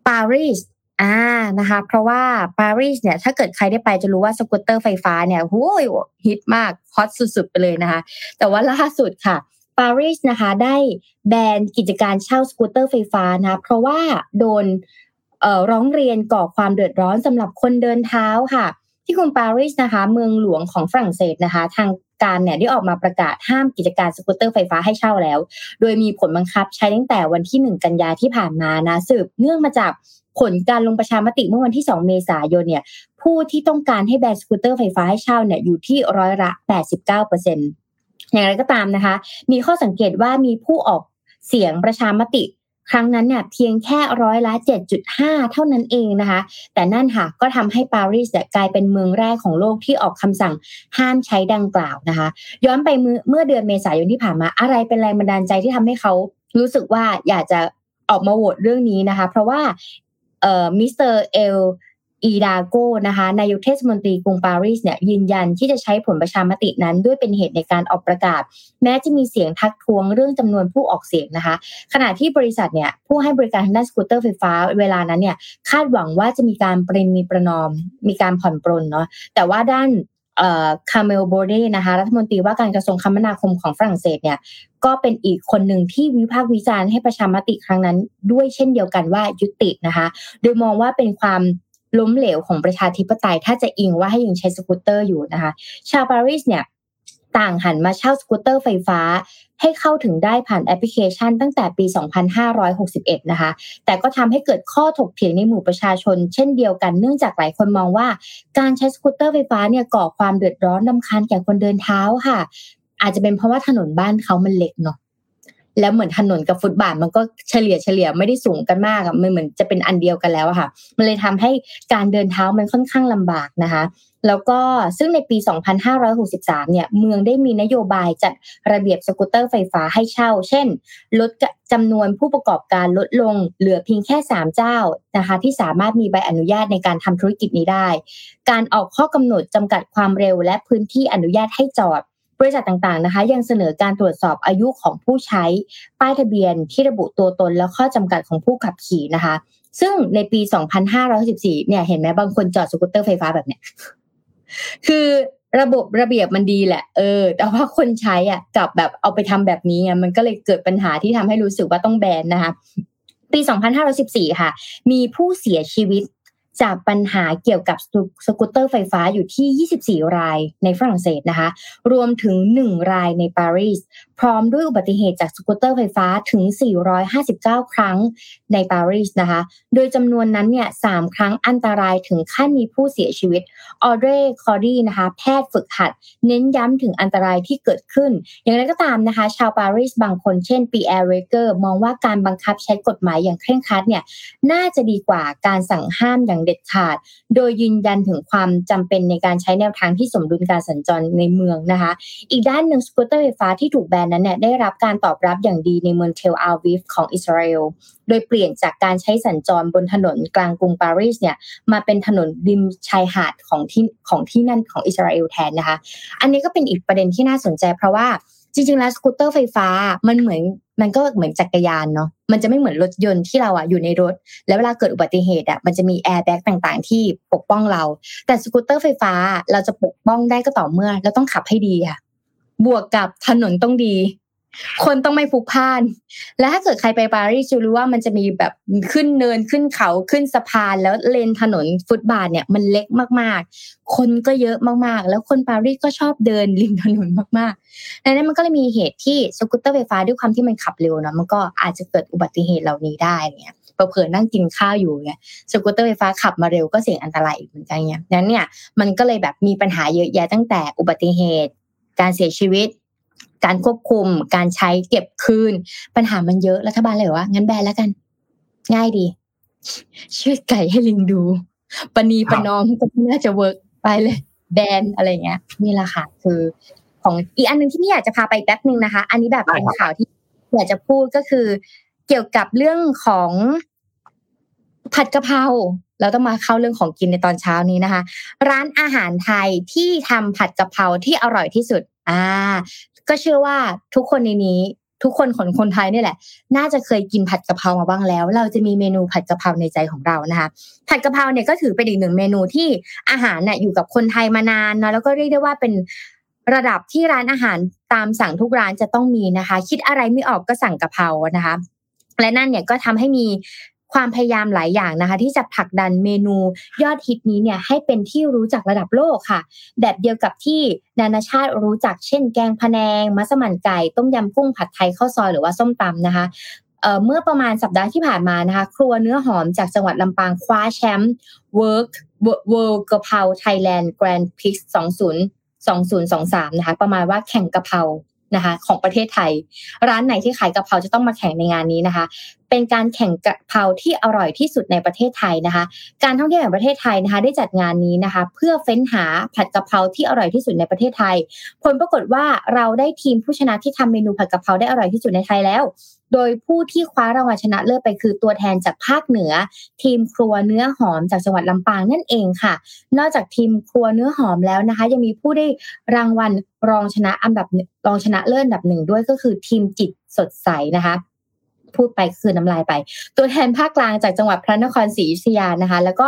ปารีสอ่านะคะ เพราะว่าปารีสเนี่ยถ้าเกิดใครได้ไปจะรู้ว่าสกูตเตอร์ไฟฟ้าเนี่ยโอ้ยฮิตมากฮอตสุดๆ ไปเลยนะคะ แต่ว่าล่าสุดค่ะปารีสนะคะ ได้แบนกิจการเช่าสกูตเตอร์ไฟฟ้านะเพราะว่าโดนร้องเรียนก่อความเดือดร้อนสำหรับคนเดินเท้าค่ะ ที่กรุงปารีสนะคะ เมืองหลวงของฝรั่งเศสนะคะ ทาง การเนี่ยได้ออกมาประกาศห้ามกิจการสกูตเตอร์ไฟฟ้าให้เช่าแล้ว โดยมีผลบังคับใช้ตั้งแต่วันที่ 1 กันยาที่ผ่านมานะสืบเนื่องมาจากผลการลงประชามติเมื่อวันที่ 2 เมษายนเนี่ยผู้ที่ต้องการให้แบนสกูตเตอร์ไฟฟ้าให้เช่าเนี่ยอยู่ที่ร้อยละ 89%อย่างไรก็ตามนะคะ มีข้อสังเกตว่ามีผู้ออกเสียงประชามติ ครั้งนั้นเนี่ยเพียงแค่ร้อยละ 7.5 เท่านั้นเองนะคะ แต่นั่นค่ะก็ทำให้ปารีสกลายเป็นเมืองแรกของโลกที่ออกคำสั่งห้ามใช้ดังกล่าวนะคะ ย้อนไปเมื่อเดือนเมษายนที่ผ่านมาอะไรเป็นแรงบันดาลใจที่ทำให้เขารู้สึกว่าอยากจะออกมาโหวตเรื่องนี้นะคะ เพราะว่าเอ่อมิสเตอร์เอล อีดัลโกนะคะนายกเทศมนตรีกรุงปารีสเนี่ยยืนยันที่จะใช้ผลประชามตินั้น ด้วยเป็นเหตุในการออกประกาศ แม้จะมีเสียงทักท้วงเรื่องจำนวนผู้ออกเสียงนะคะ ขณะที่บริษัทเนี่ยผู้ให้บริการทางด้านสกูตเตอร์ไฟฟ้าเวลานั้นเนี่ยคาดหวังว่าจะมีการประนีประนอม มีการผ่อนปรนเนาะแต่ว่าด้านคาเมลโบเดนะคะรัฐมนตรีว่าการกระทรวงคมนาคมของฝรั่งเศสเนี่ยก็เป็นอีกคนหนึ่งที่วิพากษ์วิจารณ์ให้ประชามติครั้งนั้น ด้วยเช่นเดียวกันว่ายุตินะคะ โดยมองว่าเป็นความ ล้มเหลวของประชาธิปไตย ถ้าจะอิงว่าให้ยังใช้สกูตเตอร์อยู่นะคะ ชาวปารีสเนี่ยต่างหันมาเช่าสกูตเตอร์ไฟฟ้า ให้เข้าถึงได้ผ่านแอปพลิเคชันตั้งแต่ปี 2561 นะคะ แต่ก็ทำให้เกิดข้อถกเถียงในหมู่ประชาชน เช่นเดียวกัน เนื่องจากหลายคนมองว่า การใช้สกูตเตอร์ไฟฟ้าเนี่ยก่อความเดือดร้อนรำคาญแก่คนเดินเท้าค่ะ อาจจะเป็นเพราะว่าถนนบ้านเขามันเล็กเนาะ แล้วเหมือนถนนกับฟุตบาทมันก็เฉลี่ยเฉลี่ยไม่ได้สูงกันมากอะมันเหมือนจะเป็นอันเดียวกันแล้วอะค่ะ มันเลยทำให้การเดินเท้ามันค่อนข้างลำบากนะคะ แล้วก็ซึ่งในปี 2563 เนี่ยเมืองได้มีนโยบายจัดระเบียบสกูตเตอร์ไฟฟ้าให้เช่า เช่น ลดจำนวนผู้ประกอบการลดลงเหลือเพียงแค่ 3 เจ้านะคะที่สามารถมีใบอนุญาตในการทำธุรกิจนี้ได้ การออกข้อกำหนดจำกัดความเร็วและพื้นที่อนุญาตให้จอด บริษัทต่างๆนะคะยังเสนอการตรวจสอบอายุของผู้ใช้ ป้ายทะเบียนที่ระบุตัวตนและข้อจำกัดของผู้ขับขี่นะคะ ซึ่งในปี 2514เนี่ยเห็นไหมบางคนจอดสกูตเตอร์ไฟฟ้าแบบเนี้ยคือระบบระเบียบมันดีแหละ เออ แต่ว่าคนใช้อะกับแบบเอาไปทำแบบนี้มันก็เลยเกิดปัญหาที่ทำให้รู้สึกว่าต้องแบนนะคะ ปี 2514 ค่ะ มีผู้เสียชีวิต จากปัญหาเกี่ยวกับสกูตเตอร์ไฟฟ้าอยู่ที่ 24 รายในฝรั่งเศสนะคะ รวมถึง 1 รายในปารีส พร้อมด้วยอุบัติเหตุจากสกูตเตอร์ไฟฟ้าถึง 459 ครั้งในปารีสนะคะ โดยจำนวนนั้นเนี่ย3ครั้งอันตรายถึงขั้นมีผู้เสียชีวิต ออเดรคอรีนะคะ แพทย์ฝึกหัด เน้นย้ำถึงอันตรายที่เกิดขึ้น อย่างไรก็ตามนะคะ ชาวปารีสบางคนเช่นปีแอร์เรเกอร์มองว่าการบังคับใช้กฎหมายอย่างเคร่งครัดเนี่ยน่าจะดีกว่าการสั่งห้ามอย่างเด็ดขาด โดยยืนยันถึงความจำเป็นในการใช้แนวทางที่สมดุลการสัญจรในเมืองนะคะ อีกด้านหนึ่งสกูตเตอร์ไฟฟ้าที่ถูกแบนนั้นเนี่ยได้รับการตอบรับอย่างดีในเมืองเทลอาวิฟของอิสราเอลโดยเปลี่ยนจากการใช้สัญจรบนถนนกลางกรุงปารีสเนี่ยมาเป็นถนนริมชายหาดของที่ของที่นั่นของอิสราเอลแทนนะคะ อันนี้ก็เป็นอีกประเด็นที่น่าสนใจเพราะว่า จริง ๆ แล้วสกูตเตอร์ไฟฟ้ามันเหมือนมันก็เหมือนจักรยานเนาะมันจะไม่เหมือนรถยนต์ที่เราอะอยู่ในรถ แล้วเวลาเกิดอุบัติเหตุอะมันจะมีแอร์แบ็กต่างๆ ที่ปกป้องเรา แต่สกูตเตอร์ไฟฟ้าเราจะปกป้องได้ก็ต่อเมื่อเราต้องขับให้ดีค่ะบวกกับถนนต้องดี คนต้องไม่พลุกพ่าน และถ้าเกิดใครไปปารีสจะรู้ว่ามันจะมีแบบขึ้นเนินขึ้นเขาขึ้นสะพานแล้วเลนถนนฟุตบาทเนี่ยมันเล็กมากๆ คนก็เยอะมากๆ แล้วคนปารีสก็ชอบเดินริมถนนมากๆดังนั้นมันก็เลยมีเหตุที่สกูตเตอร์ไฟฟ้าด้วยความที่มันขับเร็วเนาะมันก็อาจจะเกิดอุบัติเหตุเหล่านี้ได้เนี่ยเผื่อนั่งกินข้าวอยู่เนี่ยสกูตเตอร์ไฟฟ้าขับมาเร็วก็เสี่ยงอันตรายอีกเหมือนกันเนี่ยนั้นเนี่ยมันก็เลยแบบมีปัญหาเยอะแยะตั้งแต่อุบัติเหตุ การเสียชีวิต การควบคุม การใช้เก็บคืน ปัญหามันเยอะรัฐบาลเลยว่างั้นแบนแล้วกัน ง่ายดีช่วยไก่ให้ลิงดูปณีปนอมก็น่าจะเวิร์กไปเลยแบนอะไรเงี้ย นี่แหละค่ะคือของอีกอันหนึ่งที่พี่อยากจะพาไปแป๊บนึงนะคะ อันนี้แบบเป็นข่าวที่อยากจะพูดก็คือ เกี่ยวกับเรื่องของผัดกะเพราเราต้องมาเข้าเรื่องของกินในตอนเช้านี้นะคะ ร้านอาหารไทยที่ทำผัดกะเพราที่อร่อยที่สุด อ่า ก็เชื่อว่าทุกคนในนี้ ทุกคนของคนไทยนี่แหละ น่าจะเคยกินผัดกะเพรามาบ้างแล้ว เราจะมีเมนูผัดกะเพราในใจของเรานะคะผัดกะเพราเนี่ยก็ถือเป็นอีกหนึ่งเมนูที่อาหารเนี่ยอยู่กับคนไทยมานานเนาะแล้วก็เรียกได้ว่าเป็นระดับที่ร้านอาหารตามสั่งทุกร้านจะต้องมีนะคะ คิดอะไรไม่ออกก็สั่งกะเพรานะคะและนั่นเนี่ยก็ทำให้มี ความพยายามหลายอย่างนะคะ ที่จะผลักดันเมนูยอดฮิตนี้เนี่ยให้เป็นที่รู้จักระดับโลกค่ะ แบบเดียวกับที่นานาชาติรู้จักเช่น แกงพะแนง มัสมั่นไก่ ต้มยำกุ้งผัดไทยข้าวซอยหรือว่าส้มตำนะคะเมื่อประมาณสัปดาห์ที่ผ่านมานะคะ ครัวเนื้อหอมจากจังหวัดลำปางคว้าแชมป์ World World กะเพรา Thailand Grand Prix สองศูนย์สองศูนย์สองสามนะคะ ประมาณว่าแข่งกะเพรานะคะ ของประเทศไทย ร้านไหนที่ขายกะเพราจะต้องมาแข่งในงานนี้นะคะ เป็นการแข่งกะเพราที่อร่อยที่สุดในประเทศไทยนะคะ การท่องเที่ยวแห่งประเทศไทยนะคะได้จัดงานนี้นะคะ เพื่อเฟ้นหาผัดกะเพราที่อร่อยที่สุดในประเทศไทย ผลปรากฏว่าเราได้ทีมผู้ชนะที่ทำเมนูผัดกะเพราได้อร่อยที่สุดในไทยแล้ว โดยผู้ที่คว้ารางวัลชนะเลิศไปคือตัวแทนจากภาคเหนือ ทีมครัวเนื้อหอมจากจังหวัดลำปางนั่นเองค่ะ นอกจากทีมครัวเนื้อหอมแล้วนะคะ ยังมีผู้ได้รางวัลรองชนะอันดับรองชนะเลิศอันดับหนึ่งด้วยก็คือทีมจิตสดใสนะคะ พูดไปคือน้ำลายไป ตัวแทนภาคกลางจากจังหวัดพระนครศรีอยุธยานะคะ แล้วก็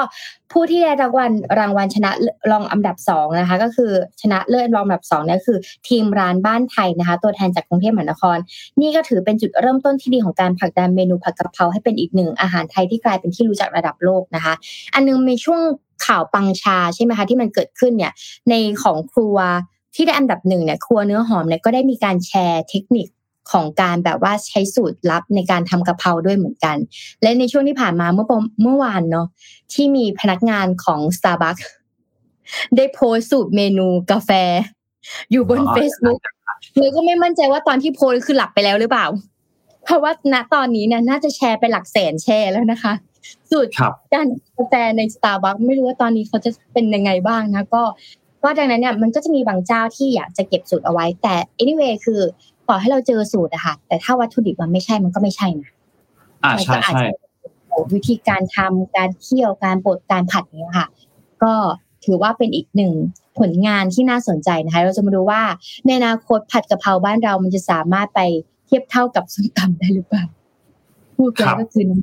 ผู้ที่ได้รางวัลรางวัลชนะรองอันดับสองนะคะ ก็คือชนะเลิศรองอันดับสองนี่คือ ทีมร้านบ้านไทยนะคะ ตัวแทนจากกรุงเทพมหานคร นี่ก็ถือเป็นจุดเริ่มต้นที่ดีของการผลักดันเมนูผัดกะเพราให้เป็นอีกหนึ่งอาหารไทยที่กลายเป็นที่รู้จักระดับโลกนะคะ อันนึงมีช่วงข่าวปังชาใช่ไหมคะที่มันเกิดขึ้นเนี่ยในของครัวที่ได้อันดับหนึ่งเนี่ยครัวเนื้อหอมเนี่ยก็ได้มีการแชร์เทคนิค ของการแบบว่าใช้สูตรลับในการทำกะเพราด้วยเหมือนกัน และในช่วงที่ผ่านมาเมื่อเมื่อวานเนาะที่มีพนักงานของ Starbucks ได้โพสสูตรเมนูกาแฟ อยู่บน Facebook เลยก็ไม่มั่นใจว่าตอนที่โพสคือหลับไปแล้วหรือเปล่า เพราะว่าณตอนนี้เนี่ยน่าจะแชร์ไปหลักแสนแชร์แล้วนะคะ สูตรการกาแฟใน Starbucks ไม่รู้ว่าตอนนี้เขาจะเป็นยังไงบ้างนะก็ก็ดังนั้นเนี่ยมันก็จะมีบางเจ้าที่อยากจะเก็บสูตรเอาไว้แต่ anyway คือ ต่อให้เราเจอสูตรอะค่ะ แต่ถ้าวัตถุดิบมันไม่ใช่มันก็ไม่ใช่นะอ่าใช่ใช่วิธีการทำการเคี่ยวการบดการผัดเนี้ยค่ะ ก็ถือว่าเป็นอีกหนึ่งผลงานที่น่าสนใจนะคะ เราจะมาดูว่าในอนาคตผัดกะเพราบ้านเรามันจะสามารถไปเทียบเท่ากับส้มตำได้หรือเปล่าพูดกันก็คือน้ำ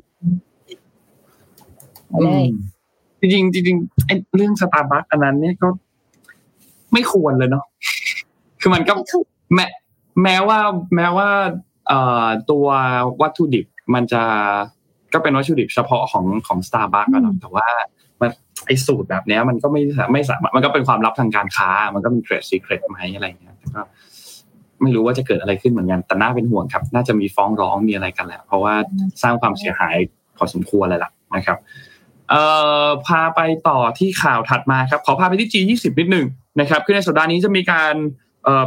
เลยจริงจริงไอ้เรื่องสตาร์บัคอันนั้นเนี่ยก็ไม่ควรเลยเนาะคือมันก็แม้ แม้ว่าแม้ว่าเอ่อตัววัตถุดิบมันจะก็เป็นวัตถุดิบเฉพาะของของสตาร์บัคอะแต่ว่ามันไอสูตรแบบนี้มันก็ไม่ไม่สามารถมันก็เป็นความลับทางการค้า มันก็เป็นเทรดซีเครตไหมอะไรเงี้ยก็ไม่รู้ว่าจะเกิดอะไรขึ้นเหมือนกันแต่น่าเป็นห่วงครับ น่าจะมีฟ้องร้องมีอะไรกันแหละเพราะว่าสร้างความเสียหายพอสมควรเลยล่ะนะครับเอ่อพาไปต่อที่ข่าวถัดมาครับ ขอพาไปที่ G20 นิดหนึ่งนะครับคือในสัปดาห์นี้จะมีการ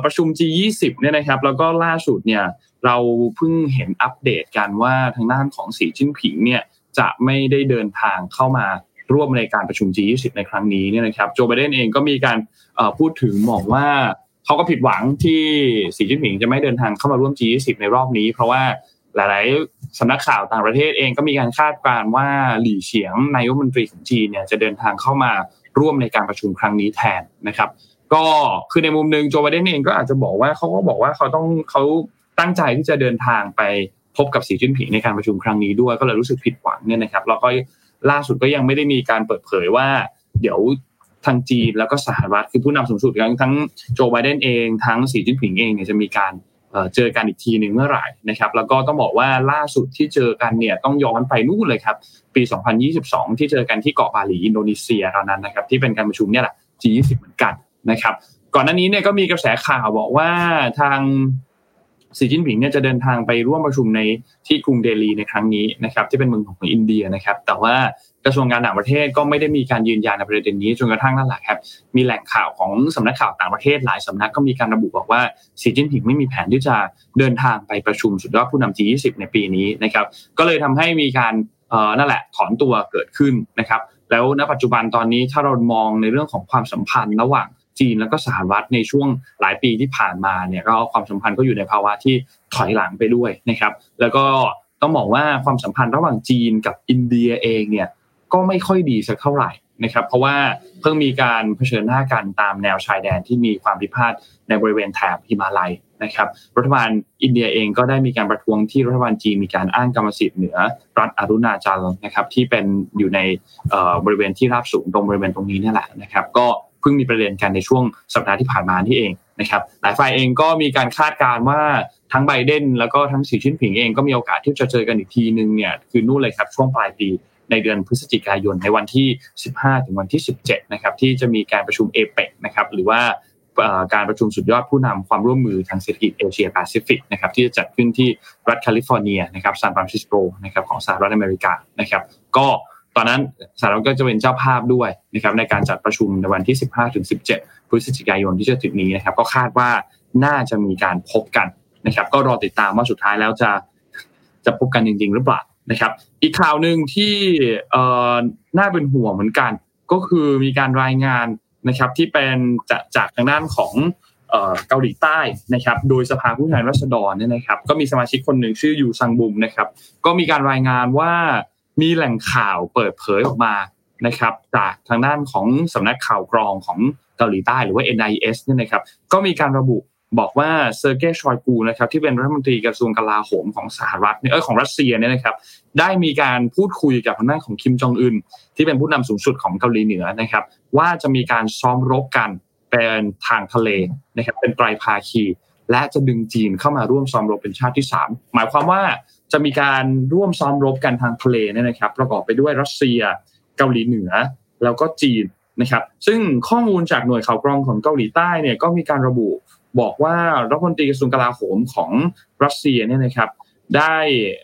ประชุม G20 เนี่ยนะครับ แล้วก็ล่าสุดเนี่ยเราเพิ่งเห็นอัปเดตกันว่าทางด้านของสีจิ้นผิงเนี่ยจะไม่ได้เดินทางเข้ามาร่วมในการประชุม G20 ในครั้งนี้เนี่ยนะครับโจไบเดนเองก็มีการพูดถึงบอกว่าเขาก็ผิดหวังที่สีจิ้นผิงจะไม่เดินทางเข้ามาร่วม G20 ในรอบนี้ เพราะว่าหลายๆสำนักข่าวต่างประเทศเองก็มีการคาดการณ์ว่าหลี่เฉียงนายกรัฐมนตรีของจีนเนี่ยจะเดินทางเข้ามาร่วมในการประชุมครั้งนี้แทนนะครับ ก็คือในมุมหนึ่งโจไบเดนเองก็อาจจะบอกว่าเขาก็บอกว่าเขาต้องเขาตั้งใจที่จะเดินทางไปพบกับสีจิ้นผิงในการประชุมครั้งนี้ด้วย ก็เลยรู้สึกผิดหวังเนี่ยนะครับแล้วก็ล่าสุดก็ยังไม่ได้มีการเปิดเผยว่า เดี๋ยวทางจีนแล้วก็สหรัฐคือผู้นำสูงสุดทั้งทั้งโจไบเดนเองทั้งสีจิ้นผิงเองเนี่ยจะมีการเจอกันอีกทีหนึ่งเมื่อไหร่นะครับ แล้วก็ต้องบอกว่าล่าสุดที่เจอกันเนี่ยต้องย้อนไปนู่นเลยครับ ปี 2022 ที่เจอกันที่เกาะบาหลีอินโดนีเซียตอนนั้นนะครับ ที่เป็นการประชุมเนี่ยแหละ G20 เหมือนกัน นะครับ ก่อนหน้านี้เนี่ยก็มีกระแสข่าวบอกว่าทางสีจิ้นผิงเนี่ยจะเดินทางไปร่วมประชุมในที่กรุงเดลีในครั้งนี้นะครับที่เป็นเมืองของอินเดียนะครับ แต่ว่ากระทรวงการต่างประเทศก็ไม่ได้มีการยืนยันในประเด็นนี้จนกระทั่งนั่นแหละครับ มีแหล่งข่าวของสำนักข่าวต่างประเทศหลายสำนักก็มีการระบุบอกว่าสีจิ้นผิงไม่มีแผนที่จะเดินทางไปประชุมสุดยอดผู้นำ G20 ในปีนี้นะครับ ก็เลยทำให้มีการนั่นแหละถอนตัวเกิดขึ้นนะครับ แล้วณปัจจุบันตอนนี้ถ้าเรามองในเรื่องของความสัมพันธ์ระหว่าง จีนแล้วก็สหรัฐในช่วงหลายปีที่ผ่านมาเนี่ยก็ความสัมพันธ์ก็อยู่ในภาวะที่ถอยหลังไปด้วยนะครับ แล้วก็ต้องบอกว่าความสัมพันธ์ระหว่างจีนกับอินเดียเองเนี่ยก็ไม่ค่อยดีสักเท่าไหร่นะครับเพราะว่าเพิ่งมีการเผชิญหน้ากันตามแนวชายแดนที่มีความพิพาทในบริเวณแถบฮิมาลัยนะครับรัฐบาลอินเดียเองก็ได้มีการประท้วงที่รัฐบาลจีนมีการอ้างกรรมสิทธิ์เหนือ รัฐอรุณาจัลนะครับที่เป็นอยู่ในบริเวณที่ราบสูงตรงบริเวณตรงนี้นี่แหละนะครับ ก็ เพิ่งมีประเด็นกันในช่วงสัปดาห์ที่ผ่านมาที่เองนะครับหลายฝ่ายเองก็มีการคาดการณ์ว่าทั้งไบเดนแล้วก็ทั้งสีชิ้นผิงเองก็มีโอกาสที่จะเจอกันอีกทีนึงเนี่ยคือนู่นเลยครับช่วงปลายปีในเดือนพฤศจิกายนในวันที่ 15 ถึงวันที่ 17 นะครับที่จะมีการประชุมเอเปกนะครับหรือว่าการประชุมสุดยอดผู้นำความร่วมมือทางเศรษฐกิจเอเชียแปซิฟิกนะครับที่จะจัดขึ้นที่รัฐแคลิฟอร์เนียนะครับซานฟรานซิสโกนะครับของสหรัฐอเมริกานะครับก็ ตอนนั้นสหรัฐก็จะเป็นเจ้าภาพด้วยนะครับในการจัดประชุมในวันที่ 15ถึง17 พฤศจิกายนที่จะถึงนี้นะครับก็คาดว่าน่าจะมีการพบกันนะครับ ก็รอติดตามว่าสุดท้ายแล้วจะจะพบกันจริง ๆ หรือเปล่านะครับ อีกข่าวหนึ่งที่เอ่อน่าเป็นห่วงเหมือนกัน ก็คือมีการรายงานนะครับที่เป็นจากจากทางด้านของเกาหลีใต้นะครับ โดยสภาผู้แทนราษฎรเนี่ยนะครับ ก็มีสมาชิกคนหนึ่งชื่อยูซังบุมนะครับ ก็มีการรายงานว่า มีแหล่งข่าวเปิดเผยออกมานะครับจากทางด้านของสำนักข่าวกรองของเกาหลีใต้หรือว่า NIS เนี่ยนะครับก็มีการระบุบอกว่าเซอร์เกย์ชอยกูนะครับที่เป็นรัฐมนตรีกระทรวงกลาโหมของสหรัฐเออของรัสเซียเนี่ยนะครับได้มีการพูดคุยกับทางด้านของคิมจองอึนที่เป็นผู้นำสูงสุดของเกาหลีเหนือนะครับว่าจะมีการซ้อมรบกันเป็นทางทะเลนะครับเป็นไตรภาคี และจะดึงจีนเข้ามาร่วมซ้อมรบเป็นชาติที่ 3 หมายความว่า จะมีการร่วมซ้อมรบกันทางทะเลเนี่ยนะครับ ประกอบไปด้วยรัสเซีย เกาหลีเหนือ แล้วก็จีนนะครับ ซึ่งข้อมูลจากหน่วยข่าวกรองของเกาหลีใต้เนี่ยก็มีการระบุบอกว่ารัฐมนตรีกระทรวงกลาโหมของรัสเซียเนี่ยนะครับ ได้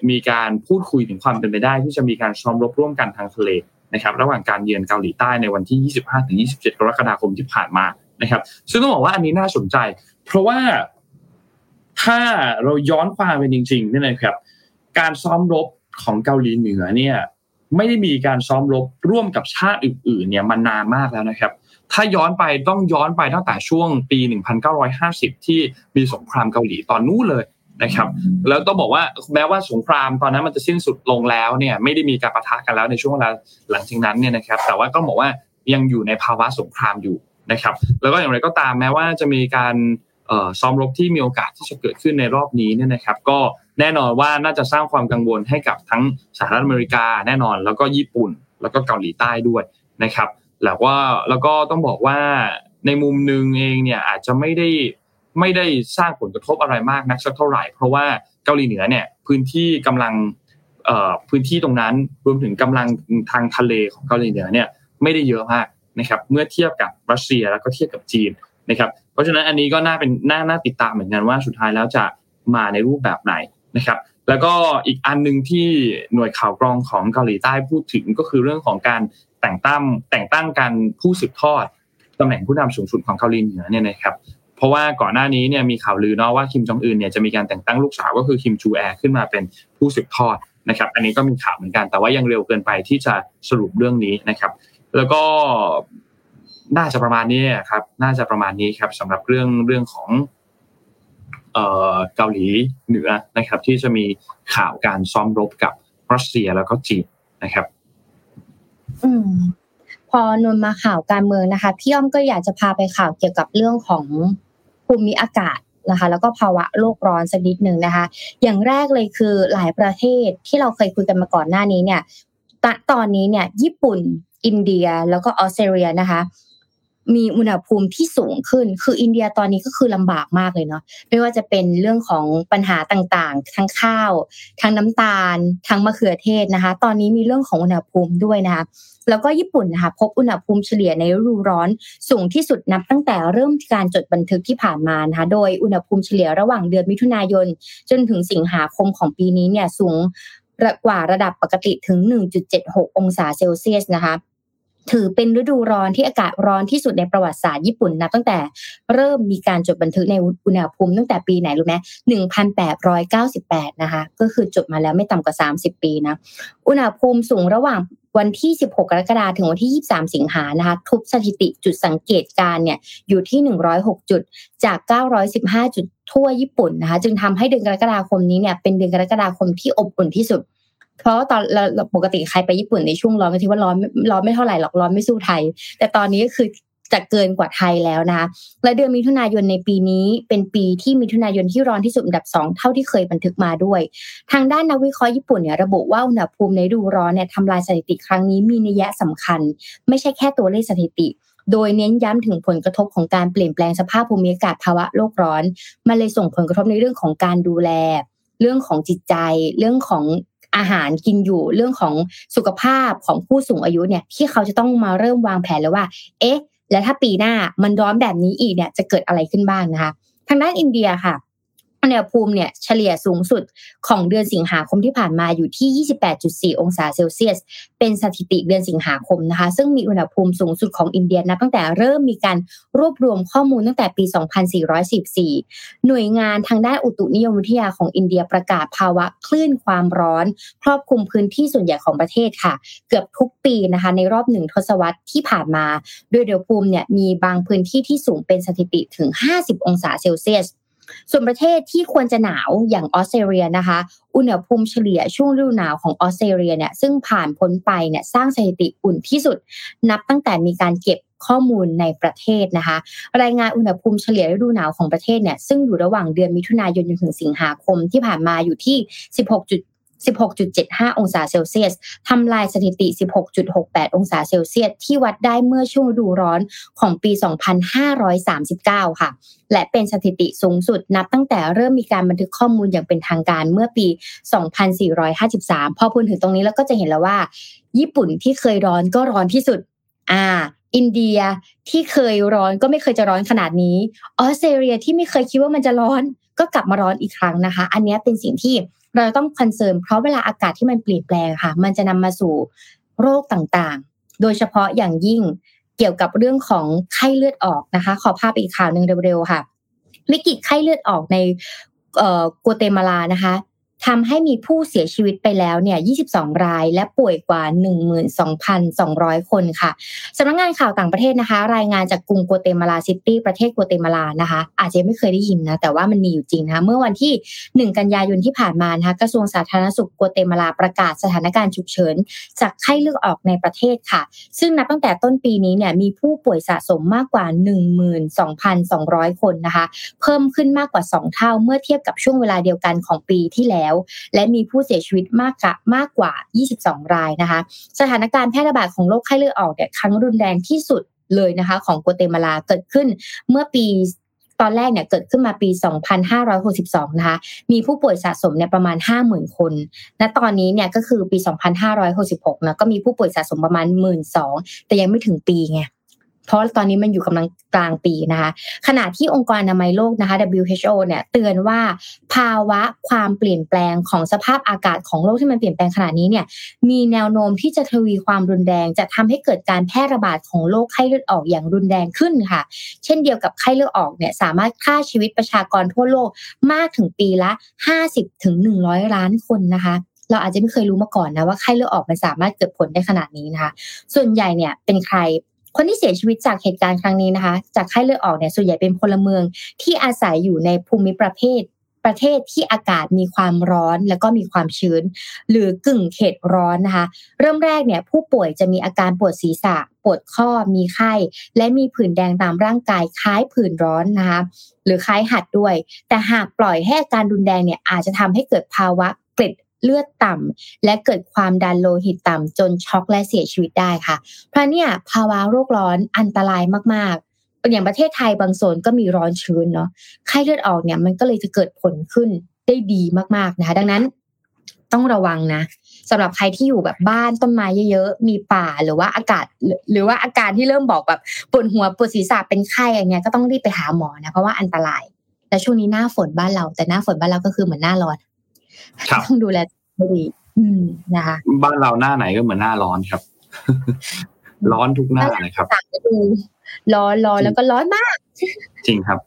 มีการพูดคุยถึงความเป็นไปได้ ที่จะมีการซ้อมรบร่วมกันทางทะเลนะครับ ระหว่างการเยือนเกาหลีใต้ในวันที่ 25-27 กรกฎาคมที่ผ่านมานะครับ ซึ่งต้องบอกว่าอันนี้น่าสนใจ เพราะว่าถ้าเราย้อนความเป็นจริงๆนี่ยนะครับ การซ้อมรบของเกาหลีเหนือเนี่ยไม่ได้มีการซ้อมรบร่วมกับชาติอื่นๆเนี่ยมานานมากแล้วนะครับ ถ้าย้อนไปต้องย้อนไปตั้งแต่ช่วงปี 1950 ที่มีสงครามเกาหลีตอนนู้นเลยนะครับ แล้วต้องบอกว่าแม้ว่าสงครามตอนนั้นมันจะสิ้นสุดลงแล้วเนี่ยไม่ได้มีการประทะกันแล้วในช่วงเวลาหลังจากนั้นเนี่ยนะครับ แต่ว่าก็บอกว่ายังอยู่ในภาวะสงครามอยู่นะครับ แล้วก็อย่างไรก็ตามแม้ว่าจะมีการซ้อมรบที่มีโอกาสที่จะเกิดขึ้นในรอบนี้เนี่ยนะครับ ก็ แน่นอนว่าน่าจะสร้างความกังวลให้กับทั้งสหรัฐอเมริกาแน่นอน แล้วก็ญี่ปุ่น แล้วก็เกาหลีใต้ด้วยนะครับ แล้วว่าแล้วก็ต้องบอกว่าในมุมหนึ่งเองเนี่ยอาจจะไม่ได้ไม่ได้สร้างผลกระทบอะไรมากนักสักเท่าไหร่ เพราะว่าเกาหลีเหนือเนี่ยพื้นที่กำลังพื้นที่ตรงนั้นรวมถึงกำลังทางทะเลของเกาหลีเหนือเนี่ยไม่ได้เยอะมากนะครับเมื่อเทียบกับรัสเซียแล้วก็เทียบกับจีนนะครับ เพราะฉะนั้นอันนี้ก็น่าเป็นน่าน่าติดตามเหมือนกันว่าสุดท้ายแล้วจะมาในรูปแบบไหน นะครับแล้วก็อีกอันหนึ่งที่หน่วยข่าวกรองของเกาหลีใต้พูดถึงก็คือเรื่องของการแต่งตั้งแต่งตั้งการผู้สืบทอดตำแหน่งผู้นำสูงสุดของเกาหลีเหนือเนี่ยนะครับเพราะว่าก่อนหน้านี้เนี่ยมีข่าวลือเนาะว่าคิมจองอึนเนี่ยจะมีการแต่งตั้งลูกสาวก็คือคิมจูแอร์ขึ้นมาเป็นผู้สืบทอดนะครับอันนี้ก็มีข่าวเหมือนกันแต่ว่ายังเร็วเกินไปที่จะสรุปเรื่องนี้นะครับ แล้วก็น่าจะประมาณนี้ครับน่าจะประมาณนี้ครับสำหรับเรื่องเรื่องของ เกาหลีเหนือนะครับ ที่จะมีข่าวการซ้อมรบกับรัสเซียแล้วก็จีนนะครับ อืมพอนนมาข่าวการเมืองนะคะพี่อ้อมก็อยากจะพาไปข่าวเกี่ยวกับเรื่องของภูมิอากาศนะคะ แล้วก็ภาวะโลกร้อนสักนิดหนึ่งนะคะ อย่างแรกเลยคือหลายประเทศที่เราเคยคุยกันมาก่อนหน้านี้เนี่ยตอนนี้เนี่ย ญี่ปุ่น อินเดีย แล้วก็ออสเตรเลียนะคะ มีอุณหภูมิที่สูงขึ้น คืออินเดียตอนนี้ก็คือลำบากมากเลยเนาะ ไม่ว่าจะเป็นเรื่องของปัญหาต่างๆ ทั้งข้าว ทั้งน้ำตาล ทั้งมะเขือเทศนะคะ ตอนนี้มีเรื่องของอุณหภูมิด้วยนะคะ แล้วก็ญี่ปุ่นนะคะพบอุณหภูมิเฉลี่ยในฤดูร้อนสูงที่สุดนับตั้งแต่เริ่มการจดบันทึกที่ผ่านมานะคะ โดยอุณหภูมิเฉลี่ยระหว่างเดือนมิถุนายน จนถึงสิงหาคมของปีนี้เนี่ยสูงกว่าระดับปกติถึง 1.76 องศาเซลเซียสนะคะ ถือเป็นฤดูร้อนที่อากาศร้อนที่สุดในประวัติศาสตร์ญี่ปุ่นนะตั้งแต่เริ่มมีการจดบันทึกในอุณหภูมิตั้งแต่ปีไหนรู้ไหม1898นะคะ ก็คือจดมาแล้วไม่ต่ำกว่า30ปีนะ อุณหภูมิสูงระหว่างวันที่ 16 กรกฎาคมถึงวันที่ 23 สิงหานะคะ ทุบสถิติจุดสังเกตการเนี่ยอยู่ที่ 106 จุด จาก 915 จุดทั่วญี่ปุ่นนะคะ จึงทำให้เดือนกรกฎาคมนี้เนี่ยเป็นเดือนกรกฎาคมที่อบอุ่นที่สุด เพราะตอนเราปกติใครไปญี่ปุ่นในช่วงร้อนก็ที่ว่าร้อนร้อนไม่เท่าไหร่หรอกร้อนไม่สู้ไทย แต่ตอนนี้ก็คือจะเกินกว่าไทยแล้วนะคะและเดือนมิถุนายนในปีนี้เป็นปีที่มิถุนายนที่ร้อนที่สุดอันดับสองเท่าที่เคยบันทึกมาด้วย ทางด้านนักวิเคราะห์ญี่ปุ่นเนี่ยระบุว่าอุณหภูมิในฤดูร้อนเนี่ยทำลายสถิติครั้งนี้มีนัยสำคัญ ไม่ใช่แค่ตัวเลขสถิติ โดยเน้นย้ำถึงผลกระทบของการเปลี่ยนแปลงสภาพภูมิอากาศภาวะโลกร้อน มันเลยส่งผลกระทบในเรื่องของการดูแล เรื่องของจิตใจ เรื่องของ อาหารกินอยู่เรื่องของสุขภาพของผู้สูงอายุเนี่ยที่เขาจะต้องมาเริ่มวางแผนแล้วว่า เอ๊ะ แล้วถ้าปีหน้ามันร้อนแบบนี้อีกเนี่ยจะเกิดอะไรขึ้นบ้างนะคะ ทางด้านอินเดียค่ะ อุณหภูมิเนี่ยเฉลี่ยสูงสุดของเดือนสิงหาคมที่ผ่านมาอยู่ที่ 28.4 องศาเซลเซียส เป็นสถิติเดือนสิงหาคมนะคะ ซึ่งมีอุณหภูมิสูงสุดของอินเดียนับตั้งแต่เริ่มมีการรวบรวมข้อมูลตั้งแต่ปี 2414 หน่วยงานทางด้านอุตุนิยมวิทยาของอินเดียประกาศภาวะคลื่นความร้อน ครอบคลุมพื้นที่ส่วนใหญ่ของประเทศค่ะ เกือบทุกปีนะคะ ในรอบหนึ่งทศวรรษที่ผ่านมา โดยอุณหภูมิเนี่ยมีบางพื้นที่ที่สูงเป็นสถิติถึง 50 องศาเซลเซียส ส่วนประเทศที่ควรจะหนาวอย่างออสเตรเลียนะคะ อุณหภูมิเฉลี่ยช่วงฤดูหนาวของออสเตรเลียเนี่ยซึ่งผ่านพ้นไปเนี่ยสร้างสถิติอุ่นที่สุด นับตั้งแต่มีการเก็บข้อมูลในประเทศนะคะ รายงานอุณหภูมิเฉลี่ยฤดูหนาวของประเทศเนี่ยซึ่งอยู่ระหว่างเดือนมิถุนายนจนถึงสิงหาคมที่ผ่านมาอยู่ที่ 16 16.75 องศาเซลเซียสทำลายสถิติ 16.68 องศาเซลเซียส ที่วัดได้เมื่อช่วงฤดูร้อนของปี 2539 ค่ะ และเป็นสถิติสูงสุดนับตั้งแต่เริ่มมีการบันทึกข้อมูลอย่างเป็นทางการเมื่อปี 2453 พอพูดถึงตรงนี้แล้วก็จะเห็นแล้วว่า ญี่ปุ่นที่เคยร้อนก็ร้อนที่สุด อ่าอินเดียที่เคยร้อนก็ไม่เคยจะร้อนขนาดนี้ ออสเตรเลียที่ไม่เคยคิดว่ามันจะร้อน ก็กลับมาร้อนอีกครั้งนะคะ อันนี้เป็นสิ่งที่ เราต้องคอนเซิร์นเพราะเวลาอากาศที่มันเปลี่ยนแปลงค่ะ มันจะนำมาสู่โรคต่างๆ โดยเฉพาะอย่างยิ่งเกี่ยวกับเรื่องของไข้เลือดออกนะคะ ขอภาพอีกข่าวหนึ่งเร็วๆค่ะ วิกฤตไข้เลือดออกในกัวเตมาลานะคะ ทำให้มีผู้เสียชีวิตไปแล้วเนี่ย 22 ราย และป่วยกว่า 12,200 คนค่ะสำนักงงานข่าวต่างประเทศนะคะ รายงานจากกรุงกัวเตมาลาซิตี้ประเทศกัวเตมาลานะคะ อาจจะไม่เคยได้ยินนะ แต่ว่ามันมีอยู่จริงนะคะเมื่อวันที่ 1 กันยายนที่ผ่านมานะคะกระทรวงสาธารณสุขกัวเตมาลาประกาศสถานการณ์ฉุกเฉิน จากไข้เลือดออกในประเทศค่ะ ซึ่งนับตั้งแต่ต้นปีนี้เนี่ยมีผู้ป่วยสะสมมากกว่า 12,200 คนนะคะ เพิ่มขึ้นมากกว่า 2 เท่าเมื่อเทียบกับช่วงเวลาเดียวกันของปีที่แล้วและมีผู้เสียชีวิตมากกมากกว่า 22 รายนะคะ สถานการณ์แพร่ระบาดของโรคไข้เลือดออกเนี่ยครั้งรุนแรงที่สุดเลยนะคะ ของกัวเตมาลาเกิดขึ้นเมื่อปีตอนแรกเนี่ยเกิดขึ้นมาปี 2562 นะคะ มีผู้ป่วยสะสมเนี่ยประมาณ 50,000 คนและตอนนี้เนี่ยก็คือปี 2566นะก็มีผู้ป่วยสะสมประมาณ 12,000 แต่ยังไม่ถึงปีไง เพราะตอนนี้มันอยู่กำลังกลางปีนะคะขณะที่องค์กรอนามัยโลกนะคะ WHO เนี่ยเตือนว่าภาวะความเปลี่ยนแปลงของสภาพอากาศของโลกที่มันเปลี่ยนแปลงขนาดนี้เนี่ยมีแนวโน้มที่จะทวีความรุนแรง จะทำให้เกิดการแพร่ระบาดของโรคไข้เลือดออกอย่างรุนแรงขึ้นค่ะ เช่นเดียวกับไข้เลือดออกเนี่ยสามารถฆ่าชีวิตประชากรทั่วโลกมากถึงปีละ 50ถึง100 ล้านคนนะคะเราอาจจะไม่เคยรู้มาก่อนนะว่าไข้เลือดออกมันสามารถเกิดผลได้ขนาดนี้นะคะ ส่วนใหญ่เนี่ยเป็นใคร คนที่เสียชีวิตจากเหตุการณ์ครั้งนี้นะคะ จากไข้เลือดออกเนี่ยส่วนใหญ่เป็นพลเมืองที่อาศัยอยู่ในภูมิประเภทประเทศที่อากาศมีความร้อนแล้วก็มีความชื้น หรือกึ่งเขตร้อนนะคะ เริ่มแรกเนี่ยผู้ป่วยจะมีอาการปวดศีรษะ ปวดข้อมีไข้ และมีผื่นแดงตามร่างกายคล้ายผื่นร้อนนะคะหรือคล้ายหัดด้วย แต่หากปล่อยให้อาการรุนแรงเนี่ยอาจจะทำให้เกิดภาวะเกล็ด เลือดต่ำและเกิดความดันโลหิตต่ำจนช็อกและเสียชีวิตได้ค่ะ เพราะเนี่ยภาวะโรคร้อนอันตรายมากๆอย่างประเทศไทยบางโซนก็มีร้อนชื้นเนาะไข้เลือดออกเนี่ยมันก็เลยจะเกิดผลขึ้นได้ดีมากๆนะคะ ดังนั้นต้องระวังนะสำหรับใครที่อยู่แบบบ้านต้นไม้เยอะๆ มีป่าหรือว่าอากาศ หรือว่าอาการที่เริ่มบอกแบบปวดหัวปวดศีรษะเป็นไข้อะไรเงี้ยก็ต้องรีบไปหาหมอนะเพราะว่าอันตราย แต่ช่วงนี้หน้าฝนบ้านเรา แต่หน้าฝนบ้านเราก็คือเหมือนหน้าร้อน ต้องดูแลไม่ดีอืมนะคะ บ้านเราหน้าไหนก็เหมือนหน้าร้อนครับ ร้อนทุกหน้านะครับสามฤดูร้อนร้อนแล้วก็ร้อนมาก จริงครับ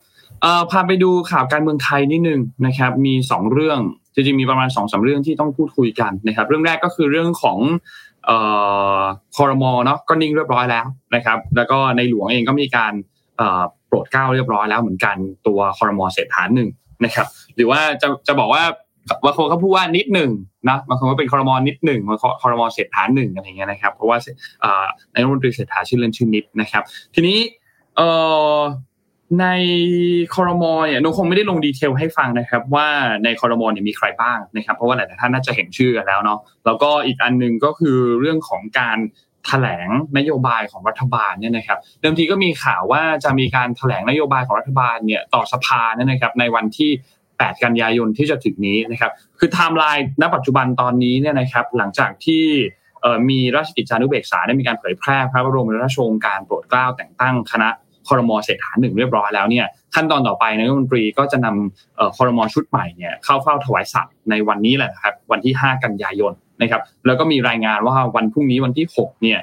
เอ่อพาไปดูข่าวการเมืองไทยนิดนึงนะครับ มีสองเรื่องจริงๆมีประมาณสองสาเรื่องที่ต้องพูดคุยกันนะครับ เรื่องแรกก็คือเรื่องของเอ่อคอรมอเนาะก็นิ่งเรียบร้อยแล้วนะครับ แล้วก็ในหลวงเองก็มีการเอ่อโปรดเกล้าเรียบร้อยแล้วเหมือนกันตัวคอรมอเศรษฐาหนึ่งนะครับ หรือว่าจะจะบอกว่า บางคนเขาพูดว่านิดหนึ่งนะบางคนก็เป็นคอรมอนิดหนึ่งบางคนคอรมอเศรษฐาหนึ่งอะไรเงี้ยนะครับ เพราะว่าในรัฐมนตรีเศรษฐาชื่อเล่นชื่อนิดนะครับ ทีนี้เอ่อในคอรมอเนี่ยนคงไม่ได้ลง detail ให้ฟังนะครับ ว่าในคอรมอเนี่ยมีใครบ้างนะครับ เพราะว่าหลายท่านน่าจะเห็นชื่อกันแล้วเนาะแล้วก็อีกอันหนึ่งก็คือเรื่องของการแถลงนโยบายของรัฐบาลเนี่ยนะครับเดิมทีก็มีข่าวว่าจะมีการแถลงนโยบายของรัฐบาลเนี่ยต่อสภาเนี่ยนะครับในวันที่ 8 กันยายนที่จะถึงนี้นะครับคือไทม์ไลน์ณปัจจุบันตอนนี้เนี่ยนะครับหลังจากที่มีราชกิจจานุเบกษาได้มีการเผยแพร่พระบรมราชโองการโปรดเกล้าแต่งตั้งคณะคอรมอเศรษฐาหนึ่งเรียบร้อยแล้วเนี่ยขั้นตอนต่อไปนายกรัฐมนตรีก็จะนำคอรมอชุดใหม่เนี่ยเข้าเฝ้าถวายสัตว์ในวันนี้แหละครับวันที่ 5 กันยายนนะครับแล้วก็มีรายงานว่าวันพรุ่งนี้วันที่6เนี่ย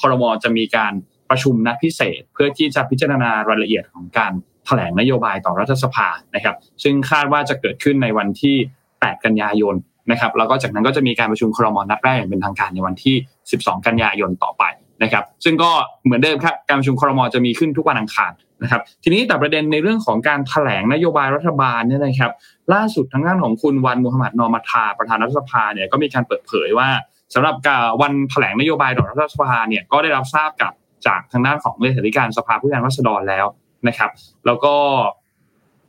คอรมอจะมีการประชุมนัดพิเศษ เพื่อที่จะพิจารณารายละเอียดของการ แถลงนโยบายต่อรัฐสภานะครับ ซึ่งคาดว่าจะเกิดขึ้นในวันที่ 8 กันยายนนะครับ แล้วก็จากนั้นก็จะมีการประชุมครมนัดแรกอย่างเป็นทางการในวันที่ 12 กันยายนต่อไปนะครับ ซึ่งก็เหมือนเดิมครับ การประชุมครมจะมีขึ้นทุกวันอังคารนะครับ ทีนี้แต่ประเด็นในเรื่องของการแถลงนโยบายรัฐบาลเนี่ยนะครับ ล่าสุดทางด้านของคุณวันมูฮัมหมัดนอมาทาประธานรัฐสภาเนี่ยก็มีการเปิดเผยว่าสำหรับการวันแถลงนโยบายต่อรัฐสภาเนี่ยก็ได้รับทราบกับจากทางด้านของเลขาธิการสภาผู้แทนราษฎรแล้ว นะครับ แล้วก็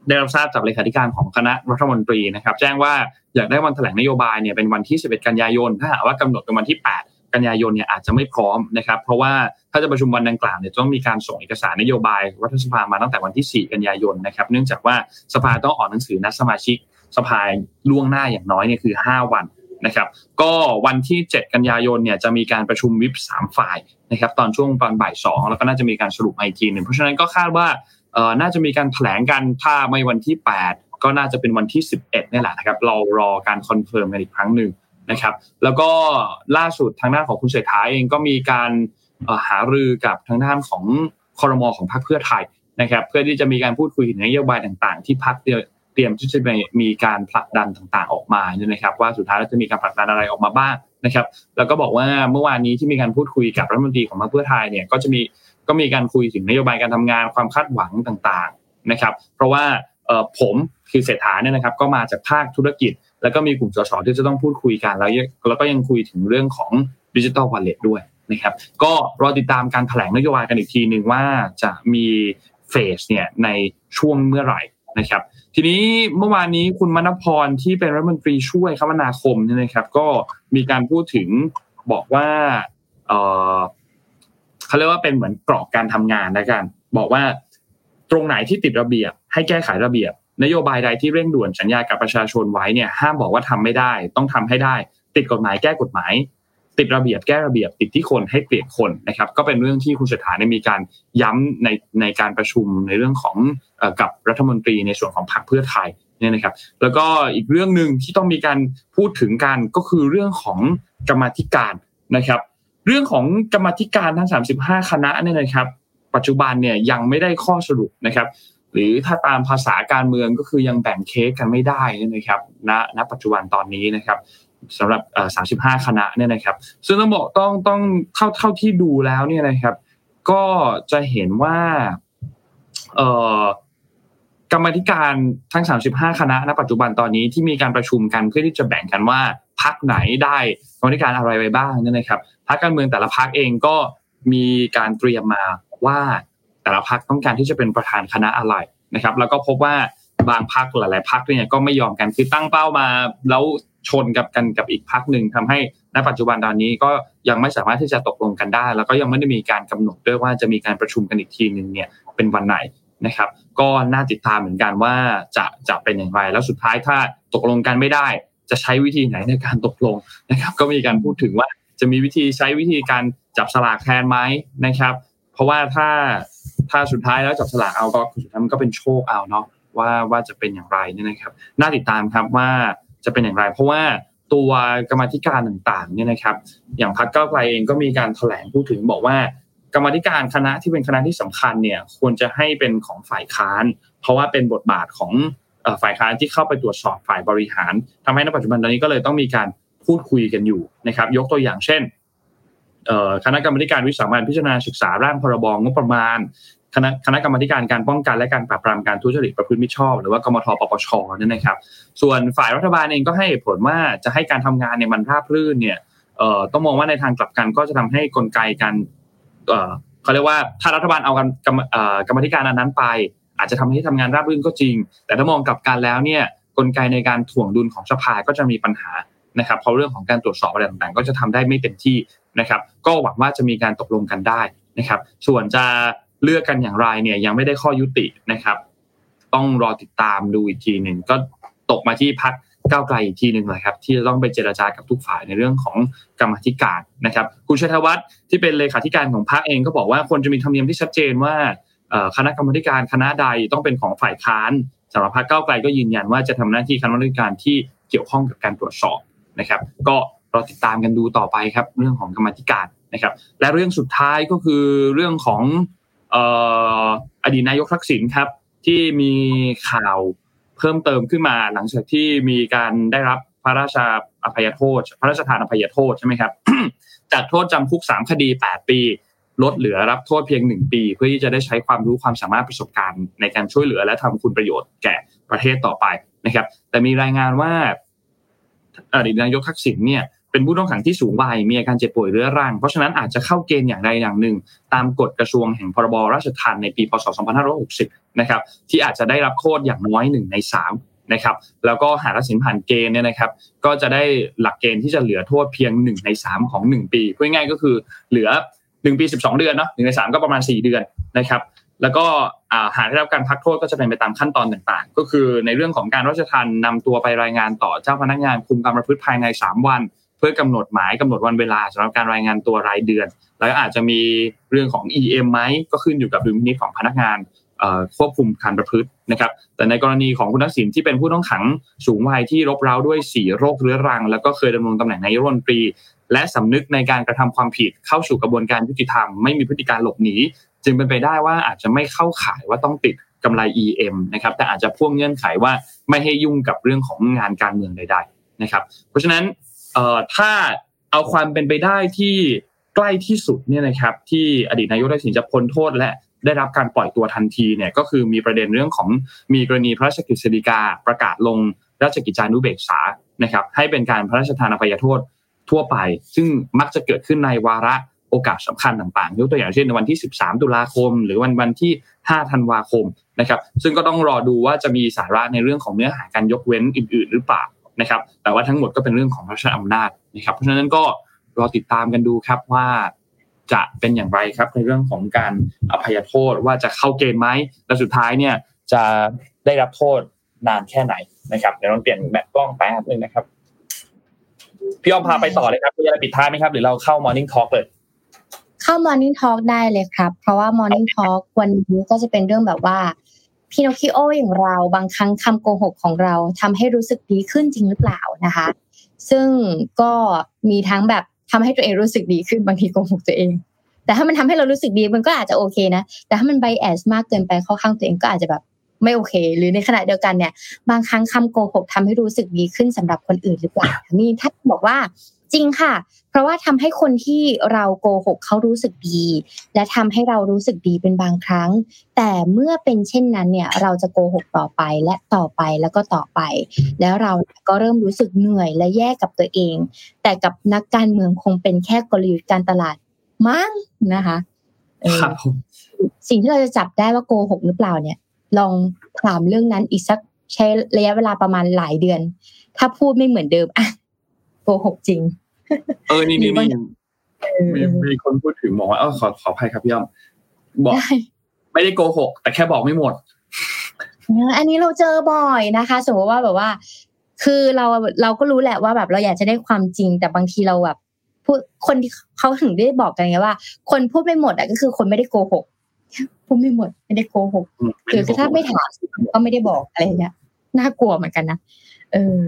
ได้รับทราบจากเลขาธิการของคณะรัฐมนตรีนะครับ แจ้งว่าอยากได้วันแถลงนโยบายเนี่ยเป็นวันที่ 11 กันยายน ถ้าหากว่ากำหนดเป็นวันที่ 8 กันยายนเนี่ยอาจจะไม่พร้อมนะครับ เพราะว่าถ้าจะประชุมวันดังกล่าวเนี่ยต้องมีการส่งเอกสารนโยบายรัฐสภามาตั้งแต่วันที่ 4 กันยายนนะครับ เนื่องจากว่าสภาต้องออกหนังสือนัดสมาชิกสภาล่วงหน้าอย่างน้อยเนี่ยคือ 5 วัน นะครับก็วันที่ 7 กันยายนเนี่ยจะมีการประชุมวิป3ฝ่ายนะครับตอนช่วงตอนบ่าย2แล้วก็น่าจะมีการสรุปอีกทีหนึ่งเพราะฉะนั้นก็คาดว่าเอ่อน่าจะมีการแถลงกันถ้าไม่วันที่ 8 ก็น่าจะเป็นวันที่ 11นี่แหละนะครับเรารอการ confirm กันอีกครั้งหนึ่งนะครับแล้วก็ล่าสุดทางด้านของคุณเศรษฐาเองก็มีการหารือกับทางด้านของคอรมอของพรรคเพื่อไทยนะครับเพื่อที่จะมีการพูดคุยถึงนโยบายต่าง ๆ ที่พรรค เตรียมที่จะมีการผลักดันต่างๆ ออกมาเนี่ยนะครับ ว่าสุดท้ายจะมีการผลักดันอะไรออกมาบ้างนะครับ แล้วก็บอกว่าเมื่อวานนี้ที่มีการพูดคุยกับรัฐมนตรีของพรรคเพื่อไทยเนี่ยก็จะมีก็มีการคุยถึงนโยบายการทำงานความคาดหวังต่างๆนะครับ เพราะว่าผมคือเศรษฐาเนี่ยนะครับ ก็มาจากภาคธุรกิจ แล้วก็มีกลุ่มสสที่จะต้องพูดคุยกันแล้วแล้วก็ยังคุยถึงเรื่องของดิจิทัลวอลเล็ตด้วยนะครับ ก็รอติดตามการแถลงนโยบายกันอีกทีหนึ่งว่าจะมีเฟสเนี่ยในช่วงเมื่อไหร่นะครับ ทีนี้เมื่อวานนี้คุณมณพรที่เป็นรัฐมนตรีช่วยคมนาคมเนี่ยนะครับ ก็มีการพูดถึงบอกว่าเขาเรียกว่าเป็นเหมือนกรอบการทำงานนะกันบอกว่าตรงไหนที่ติดระเบียบ ให้แก้ไขระเบียบ นโยบายใดที่เร่งด่วนสัญญากับประชาชนไว้เนี่ยห้ามบอกว่าทำไม่ได้ ต้องทำให้ได้ ติดกฎหมายแก้กฎหมาย ติดระเบียบแก้ระเบียบติดที่คนให้เปลี่ยนคนนะครับ ก็เป็นเรื่องที่คุณเศรษฐาได้มีการย้ำในในการประชุมในเรื่องของกับรัฐมนตรีในส่วนของพรรคเพื่อไทยเนี่ยนะครับ แล้วก็อีกเรื่องหนึ่งที่ต้องมีการพูดถึงกันก็คือเรื่องของกรรมธิการนะครับ เรื่องของกรรมธิการทั้ง 35 คณะเนี่ยนะครับ ปัจจุบันเนี่ยยังไม่ได้ข้อสรุปนะครับ หรือถ้าตามภาษาการเมืองก็คือยังแบ่งเค้กกันไม่ได้นะครับณณปัจจุบันตอนนี้นะครับ สำหรับ 35 คณะเนี่ยนะครับ ซึ่งต้องบอกต้องต้องเท่าเท่าที่ดูแล้วเนี่ยนะครับ ก็จะเห็นว่าเอกรรมธิการทั้ง 35 คณะณปัจจุบันตอนนี้ที่มีการประชุมกันเพื่อที่จะแบ่งกันว่าพักไหนได้กรรมธิการอะไรไปบ้างเนี่ยนะครับพักการเมืองแต่ละพักเองก็มีการเตรียมมาว่าแต่ละพักต้องการที่จะเป็นประธานคณะอะไรนะครับ แล้วก็พบว่า บางพักหลาย ๆพักเนี่ยก็ไม่ยอมกันคือตั้งเป้ามา แล้วชนกับกันกับอีกพักหนึ่งทำให้ณปัจจุบันตอนนี้ก็ยังไม่สามารถที่จะตกลงกันได้ แล้วก็ยังไม่ได้มีการกำหนดด้วยว่าจะมีการประชุมกันอีกทีหนึ่งเนี่ยเป็นวันไหนนะครับ ก็น่าติดตามเหมือนกันว่าจะจะเป็นอย่างไร แล้วสุดท้ายถ้าตกลงกันไม่ได้ จะใช้วิธีไหนในการตกลงนะครับ ก็มีการพูดถึงว่าจะมีวิธีใช้วิธีการจับสลากแทนไหมนะครับ เพราะว่าถ้าถ้าสุดท้ายแล้วจับสลากเอาก็สุดท้ายมันก็เป็นโชคเอาเนาะ ว่าว่าจะเป็นอย่างไรเนี่ยนะครับน่าติดตามครับว่าจะเป็นอย่างไร เพราะว่าตัวกรรมธิการต่างๆเนี่ยนะครับ อย่างพรรคก้าวไกลเองก็มีการแถลงพูดถึงบอกว่ากรรมธิการคณะที่เป็นคณะที่สำคัญเนี่ยควรจะให้เป็นของฝ่ายค้าน เพราะว่าเป็นบทบาทของฝ่ายค้านที่เข้าไปตรวจสอบฝ่ายบริหารทำให้ในปัจจุบันตอนนี้ก็เลยต้องมีการพูดคุยกันอยู่นะครับ ยกตัวอย่างเช่นคณะกรรมการวิสามันพิจารณาศึกษาร่างพรบงบประมาณ คณะคณะกรรมการการป้องกันและการปราบปรามการทุจริตประพฤติมิชอบ หรือว่ากมทปปชนี่นะครับ ส่วนฝ่ายรัฐบาลเองก็ให้ผลว่าจะให้การทำงานเนี่ยมันราบรื่นเนี่ยเอ่อต้องมองว่าในทางกลับกันก็จะทำให้กลไกการเอ่อเขาเรียกว่าถ้ารัฐบาลเอากรรมกรรมธิการอันนั้นไป อาจจะทำให้ทำงานราบรื่นก็จริง แต่ถ้ามองกลับกันแล้วเนี่ยกลไกในการถ่วงดุลของสภาก็จะมีปัญหานะครับเพราะเรื่องของการตรวจสอบอะไรต่างๆ ก็จะทำได้ไม่เต็มที่นะครับ ก็หวังว่าจะมีการตกลงกันได้นะครับ ส่วนจะ เลือกกันอย่างไรเนี่ยยังไม่ได้ข้อยุตินะครับ ต้องรอติดตามดูอีกทีหนึ่งก็ตกมาที่พักก้าวไกลอีกทีหนึ่งเลยครับ ที่จะต้องไปเจราจากับทุกฝ่ายในเรื่องของกรรมธิการนะครับ คุณชัยธวัฒน์ที่เป็นเลขาธิการของพรรคเองก็บอกว่าคนจะมีธรรมเนียมที่ชัดเจนว่าคณะกรรมการคณะใดต้องเป็นของฝ่ายค้านสำหรับพรรคก้าวไกลก็ยืนยันว่าจะทำหน้าที่คณะกรรมการที่เกี่ยวข้องกับการตรวจสอบนะครับ ก็รอติดตามกันดูต่อไปครับ เรื่องของกรรมธิการนะครับ และเรื่องสุดท้ายก็คือเรื่องของ อดีตนายกทักษิณครับ ที่มีข่าวเพิ่มเติมขึ้นมาหลังจากที่มีการได้รับพระราชาอภัยโทษ พระราชทานอภัยโทษใช่ไหมครับ จากโทษจำคุกสามคดีแปดปี ลดเหลือรับโทษเพียงหนึ่งปี เพื่อที่จะได้ใช้ความรู้ความสามารถประสบการณ์ในการช่วยเหลือและทำคุณประโยชน์แก่ประเทศต่อไปนะครับ แต่มีรายงานว่าอดีตนายกทักษิณเนี่ย เป็นผู้ต้องขังที่สูงวัยมีอาการเจ็บป่วยเรื้อรัง เพราะฉะนั้นอาจจะเข้าเกณฑ์อย่างใดอย่างหนึ่ง ตามกฎกระทรวงแห่งพรบราชทัณฑ์ในปีพศ 2560 นะครับที่อาจจะได้รับโทษอย่างน้อยหนึ่งในสามนะครับแล้วก็หากตัดสินผ่านเกณฑ์เนี่ยนะครับ ก็จะได้หลักเกณฑ์ที่จะเหลือโทษเพียงหนึ่งในสามของหนึ่งปีพูดง่ายก็คือเหลือหนึ่งปีสิบสองเดือนเนาะหนึ่งในสามก็ประมาณสี่เดือนนะครับแล้วก็หากได้รับการพักโทษก็จะเป็นไปตามขั้นตอนต่างๆ ก็คือในเรื่องของการราชทัณฑ์นำตัวไปรายงานต่อเจ้าพนักงานคุมการประพฤติภายใน 3 วัน พื่อกำหนดหมายกำหนดวันเวลาสำหรับการรายงานตัวรายเดือน แล้วอาจจะมีเรื่องของ EM ไหมก็ขึ้นอยู่กับดุลพินิจของพนักงานควบคุมการประพฤตินะครับ แต่ในกรณีของคุณทักษิณที่เป็นผู้ต้องขังสูงวัยที่รบเร้าด้วยสีโรคเรื้อรัง แล้วก็เคยดำรงตำแหน่งนายรัฐมนตรี และสำนึกในการกระทำความผิดเข้าสู่กระบวนการยุติธรรมไม่มีพฤติการหลบหนีจึงเป็นไปได้ว่าอาจจะไม่เข้าข่ายว่าต้องติดกำไร EM นะครับแต่อาจจะพ่วงเงื่อนไขว่าไม่ให้ยุ่งกับเรื่องของงานการเมืองใด ๆ นะครับ เพราะฉะนั้น ถ้าเอาความเป็นไปได้ที่ใกล้ที่สุดเนี่ยนะครับที่อดีตนายกทักษิณจะพ้นโทษและได้รับการปล่อยตัวทันทีเนี่ยก็คือมีประเด็นเรื่องของมีกรณีพระราชกฤษฎีกาประกาศลงราชกิจจานุเบกษานะครับให้เป็นการพระราชทานอภัยโทษทั่วไป ซึ่งมักจะเกิดขึ้นในวาระโอกาสสำคัญต่างๆยกตัวอย่างเช่นในวันที่ 13 ตุลาคม หรือวันวันที่ 5 ธันวาคมนะครับซึ่งก็ต้องรอดูว่าจะมีสาระในเรื่องของเนื้อหาการยกเว้นอื่น ๆ หรือเปล่า นะครับ แต่ว่าทั้งหมดก็เป็นเรื่องของราชอำนาจนะครับ เพราะฉะนั้นก็รอติดตามกันดูครับว่าจะเป็นอย่างไรครับในเรื่องของการอภัยโทษว่าจะเข้าเกณฑ์ไหมและสุดท้ายเนี่ยจะได้รับโทษนานแค่ไหนนะครับเดี๋ยวเราเปลี่ยนแบบกล้องแป๊บนึงนะครับพี่อ้อมพาไปต่อเลยครับมีอะไรปิดท้ายไหมครับ หรือเราเข้า Morning Talk เลย เข้า Morning Talk ได้เลยครับ เพราะว่า Morning Talk วันนี้ก็จะเป็นเรื่องแบบว่า พินอคิโออย่างเราบางครั้งคำโกหกของเราทำให้รู้สึกดีขึ้นจริงหรือเปล่านะคะ ซึ่งก็มีทั้งแบบทำให้ตัวเองรู้สึกดีขึ้นบางทีโกหกตัวเอง แต่ถ้ามันทำให้เรารู้สึกดีมันก็อาจจะโอเคนะ แต่ถ้ามันไบแอสมากเกินไปเข้าข้างตัวเองก็อาจจะแบบไม่โอเค หรือในขณะเดียวกันเนี่ย บางครั้งคำโกหกทำให้รู้สึกดีขึ้นสำหรับคนอื่นหรือเปล่ามีท่านบอกว่า จริงค่ะ เพราะว่าทำให้คนที่เราโกหกเขารู้สึกดี และทำให้เรารู้สึกดีเป็นบางครั้ง แต่เมื่อเป็นเช่นนั้นเนี่ย เราจะโกหกต่อไปและต่อไปแล้วก็ต่อไป แล้วเราก็เริ่มรู้สึกเหนื่อยและแย่กับตัวเอง แต่กับนักการเมืองคงเป็นแค่กลยุทธ์การตลาดมั้งนะคะเออครับผมสิ่งที่เราจะจับได้ว่าโกหกหรือเปล่าเนี่ย ลองถามเรื่องนั้นอีกสักใช้ระยะเวลาประมาณหลายเดือน ถ้าพูดไม่เหมือนเดิมอะโกหกจริง เออนี่นี่มีนี่บางเอมีอมีคนพูดถึงบอกว่าเออขอขออภัยครับพี่อ้อมบอกได้ไม่ได้โกหก แต่แค่บอกไม่หมดอันนี้เราเจอบ่อยนะคะ สมมติว่าแบบว่า คือเราเราก็รู้แหละว่าแบบเราอยากจะได้ความจริง แต่บางทีเราแบบพูดคนที่เขาถึงได้บอกกันไงว่า คนพูดไม่หมดอะก็คือคนไม่ได้โกหกพูดไม่หมดไม่ได้โกหกอืมคือถ้าไม่ถามก็ไม่ได้บอกอะไรเงี้ยน่ากลัวเหมือนกันนะเออ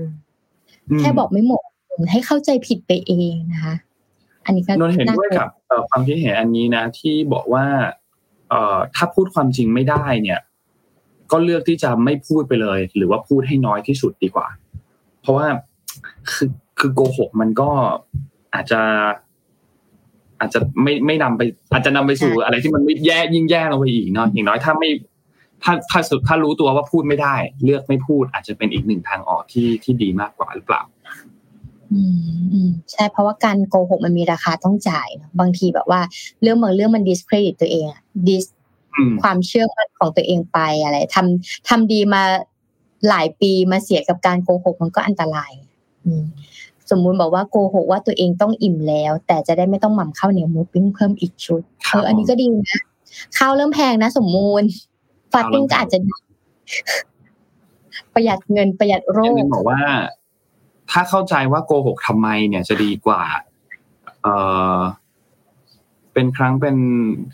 มแค่บอกไม่หมด ให้เข้าใจผิดไปเองนะคะ อันนี้ก็นนท์เห็นด้วยากลักับเอ่อความคิดเห็นอันนี้นะ ที่บอกว่าเอ่อถ้าพูดความจริงไม่ได้เนี่ย ก็เลือกที่จะไม่พูดไปเลย หรือว่าพูดให้น้อยที่สุดดีกว่า เพราะว่าคือคือโกหกมันก็อาจจะ อาจจะไม่ไม่นำไป อาจจะนำไปสู่อะไรที่มันไม่แย่ยิ่งแย่ลงไปอีกเนาะอย่างน้อยถ้าไม่ถ้าถ้าสุดถ้ารู้ตัวว่าพูดไม่ได้ เลือกไม่พูดอาจจะเป็นอีกหนึ่งทางออกที่ที่ดีมากกว่าหรือเปล่า อืมอืมใช่เพราะว่าการโกหกมันมีราคาต้องจ่ายเนอะบางทีแบบว่า เรื่องบางเรื่องมัน discredit ตัวเองอะ dis อืมความเชื่อมั่นของตัวเองไปอะไรทำทำดีมาหลายปีมาเสียกับการโกหกมันก็อันตราย อืมสมมุติบอกว่าโกหกว่าตัวเองต้องอิ่มแล้ว แต่จะได้ไม่ต้องหม่ำข้าวเหนียวหมูปิ้งเพิ่มอีกชุดคเอรับออันนี้ก็ดีนะข้าวเริ่มแพงนะ สมมูลฟาสติ้งก็อาจจะประหยัดเงินประหยัดโรอย่างคนึงบอกว่า ถ้าเข้าใจว่าโกหกทำไมเนี่ยจะดีกว่า เออเป็นครั้งเป็น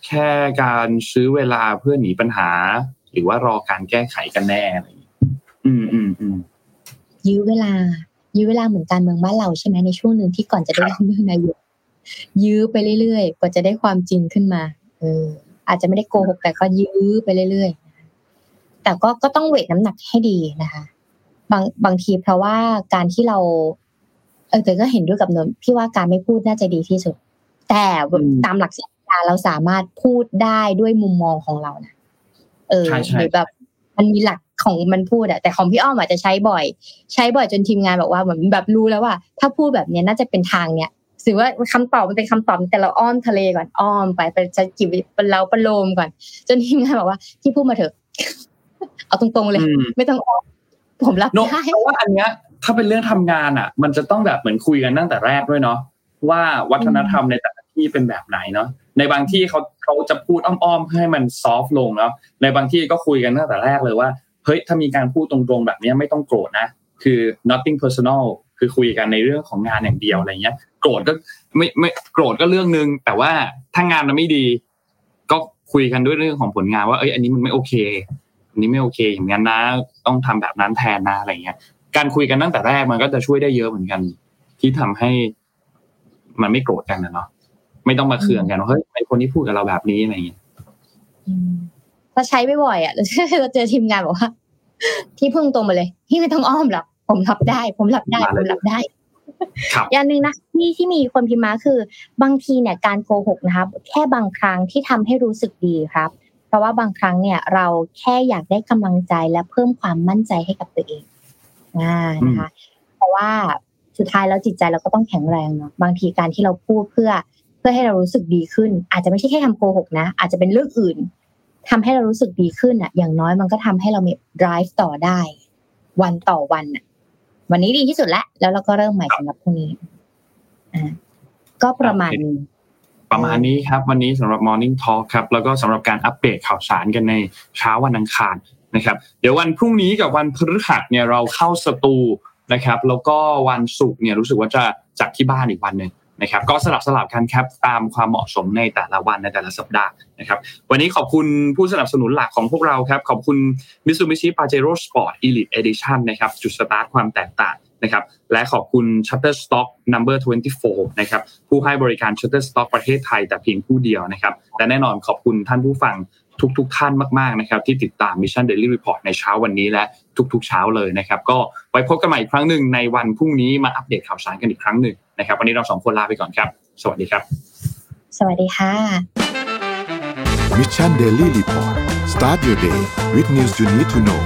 แค่การซื้อเวลาเพื่อหนีปัญหา หรือว่ารอการแก้ไขกันแน่อะไรอย่างเงี้ยอืมอืมอืมยื้อเวลา ยื้อเวลาเหมือนการเมืองบ้านเราใช่ไหมในช่วงหนึ่งที่ก่อนจะได้ครับเลือกนายกยื้อไปเรื่อยๆกว่าจะได้ความจริงขึ้นมา เออ อาจจะไม่ได้โกหกแต่ก็ยื้อไปเรื่อยๆแต่ก็ก็ต้องเวทน้ำหนักให้ดีนะคะ บางบางทีเพราะว่าการที่เรา เออแต่ก็เห็นด้วยกับนนท์พี่ว่าการไม่พูดน่าจะดีที่สุด แต่ตามหลักศิลปะเราสามารถพูดได้ด้วยมุมมองของเรานะเออใช่ใช่หรือแบบมันมีหลักของมันพูดอะแต่ของพี่อ้อมอาจจะใช้บ่อย ใช้บ่อยจนทีมงานบอกว่าเหมือนแบบรู้แล้วว่า ถ้าพูดแบบเนี้ยน่าจะเป็นทางเนี้ยถือว่าคำตอบมันเป็นคำตอบแต่เราอ้อมทะเลก่อนอ้อมไปไปจะจิบเป็นเราประโลมก่อน จนทีมงานบอกว่าที่พูดมาเถอะ เอาตรงๆเลยอืมไม่ต้องอ้อม ผมรับโนได้เพราะว่าอันเนี้ยถ้าเป็นเรื่องทำงานอะ มันจะต้องแบบเหมือนคุยกันตั้งแต่แรกด้วยเนาะว่าวัฒนธรรมในแต่ละที่เป็นแบบไหนเนาะในบางที่เขาเขาจะพูดอ้อมๆเพื่อให้มันซอฟต์ลงเนาะในบางที่ก็คุยกันตั้งแต่แรกเลยว่าเฮ้ยถ้ามีการพูดตรงๆแบบเนี้ยไม่ต้องโกรธนะ คือ nothing personal คือคุยกันในเรื่องของงานอย่างเดียวอะไรเงี้ย โกรธก็ไม่ไม่โกรธก็เรื่องนึง แต่ว่าถ้างานมันไม่ดี ก็คุยกันด้วยเรื่องของผลงานว่าเอ้ยอันนี้มันไม่โอเค อันนี้ไม่โอเค อย่างนั้นนะ ต้องทำแบบนั้นแทนนะอะไรเงี้ย การคุยกันตั้งแต่แรกมันก็จะช่วยได้เยอะเหมือนกัน ที่ทำให้มันไม่โกรธกันนะเนาะไม่ต้องมาเคืองกันว่าเฮ้ยไอคนที่พูดกับเราแบบนี้อะไรเงี้ยอืมถ้าใช้บ่อยๆอะเราเจอทีมงานบอกว่าพี่พึ่งตรงมาเลยพี่ไม่ต้องอ้อมหรอกผมรับได้ ผมรับได้ผมรับได้ครับอย่างหนึ่งนะที่ที่มีคนพิมพ์มาคือ บางทีเนี่ยการโกหกนะครับ แค่บางครั้งที่ทำให้รู้สึกดีครับ เพราะว่าบางครั้งเนี่ยเราแค่อยากได้กำลังใจและเพิ่มความมั่นใจให้กับตัวเองนะคะเพราะว่าสุดท้ายแล้วจิตใจเราก็ต้องแข็งแรงเนาะบางทีการที่เราพูดเพื่อเพื่อให้เรารู้สึกดีขึ้น อาจจะไม่ใช่แค่คำโกหกนะ อาจจะเป็นเรื่องอื่นทำให้เรารู้สึกดีขึ้นอะ อย่างน้อยมันก็ทำให้เรามี drive ต่อได้ วันต่อวันอะวันนี้ดีที่สุดแล้วแล้วเราก็เริ่มใหม่สำหรับพรุ่งนี้อ่าก็ประมาณนี้ ประมาณนี้ครับวันนี้สำหรับ Morning Talk ครับแล้วก็สำหรับการอัปเดตข่าวสารกันในเช้าวันอังคารนะครับเดี๋ยววันพรุ่งนี้กับวันพฤหัสเนี่ยเราเข้าสตูนะครับแล้วก็วันศุกร์เนี่ยรู้สึกว่าจะจัดที่บ้านอีกวันหนึ่งนะครับก็สลับสลับกันครับตามความเหมาะสมในแต่ละวันในแต่ละสัปดาห์นะครับวันนี้ขอบคุณผู้สนับสนุนหลักของพวกเราครับขอบคุณ Mitsubishi Pajero Sport Elite Edition นะครับจุดสตาร์ทความแตกต่าง นะครับและขอบคุณ Shutterstock Number 24นะครับผู้ให้บริการ Shutterstock ประเทศไทยแต่เพียงผู้เดียวนะครับและแน่นอนขอบคุณท่านผู้ฟังทุกๆทท่านมากๆนะครับที่ติดตาม Mission Daily Report ในเช้าวันนี้และทุกๆเช้าเลยนะครับก็ไว้พบกันใหม่อีกครั้งหนึ่งในวันพรุ่งนี้มาอัปเดตข่าวสารกันอีกครั้งหนึ่งนะครับวันนี้เราสองคนลาไปก่อนครับ สวัสดีครับ สวัสดีค่ะ Mission Daily Report start your day with news you need to know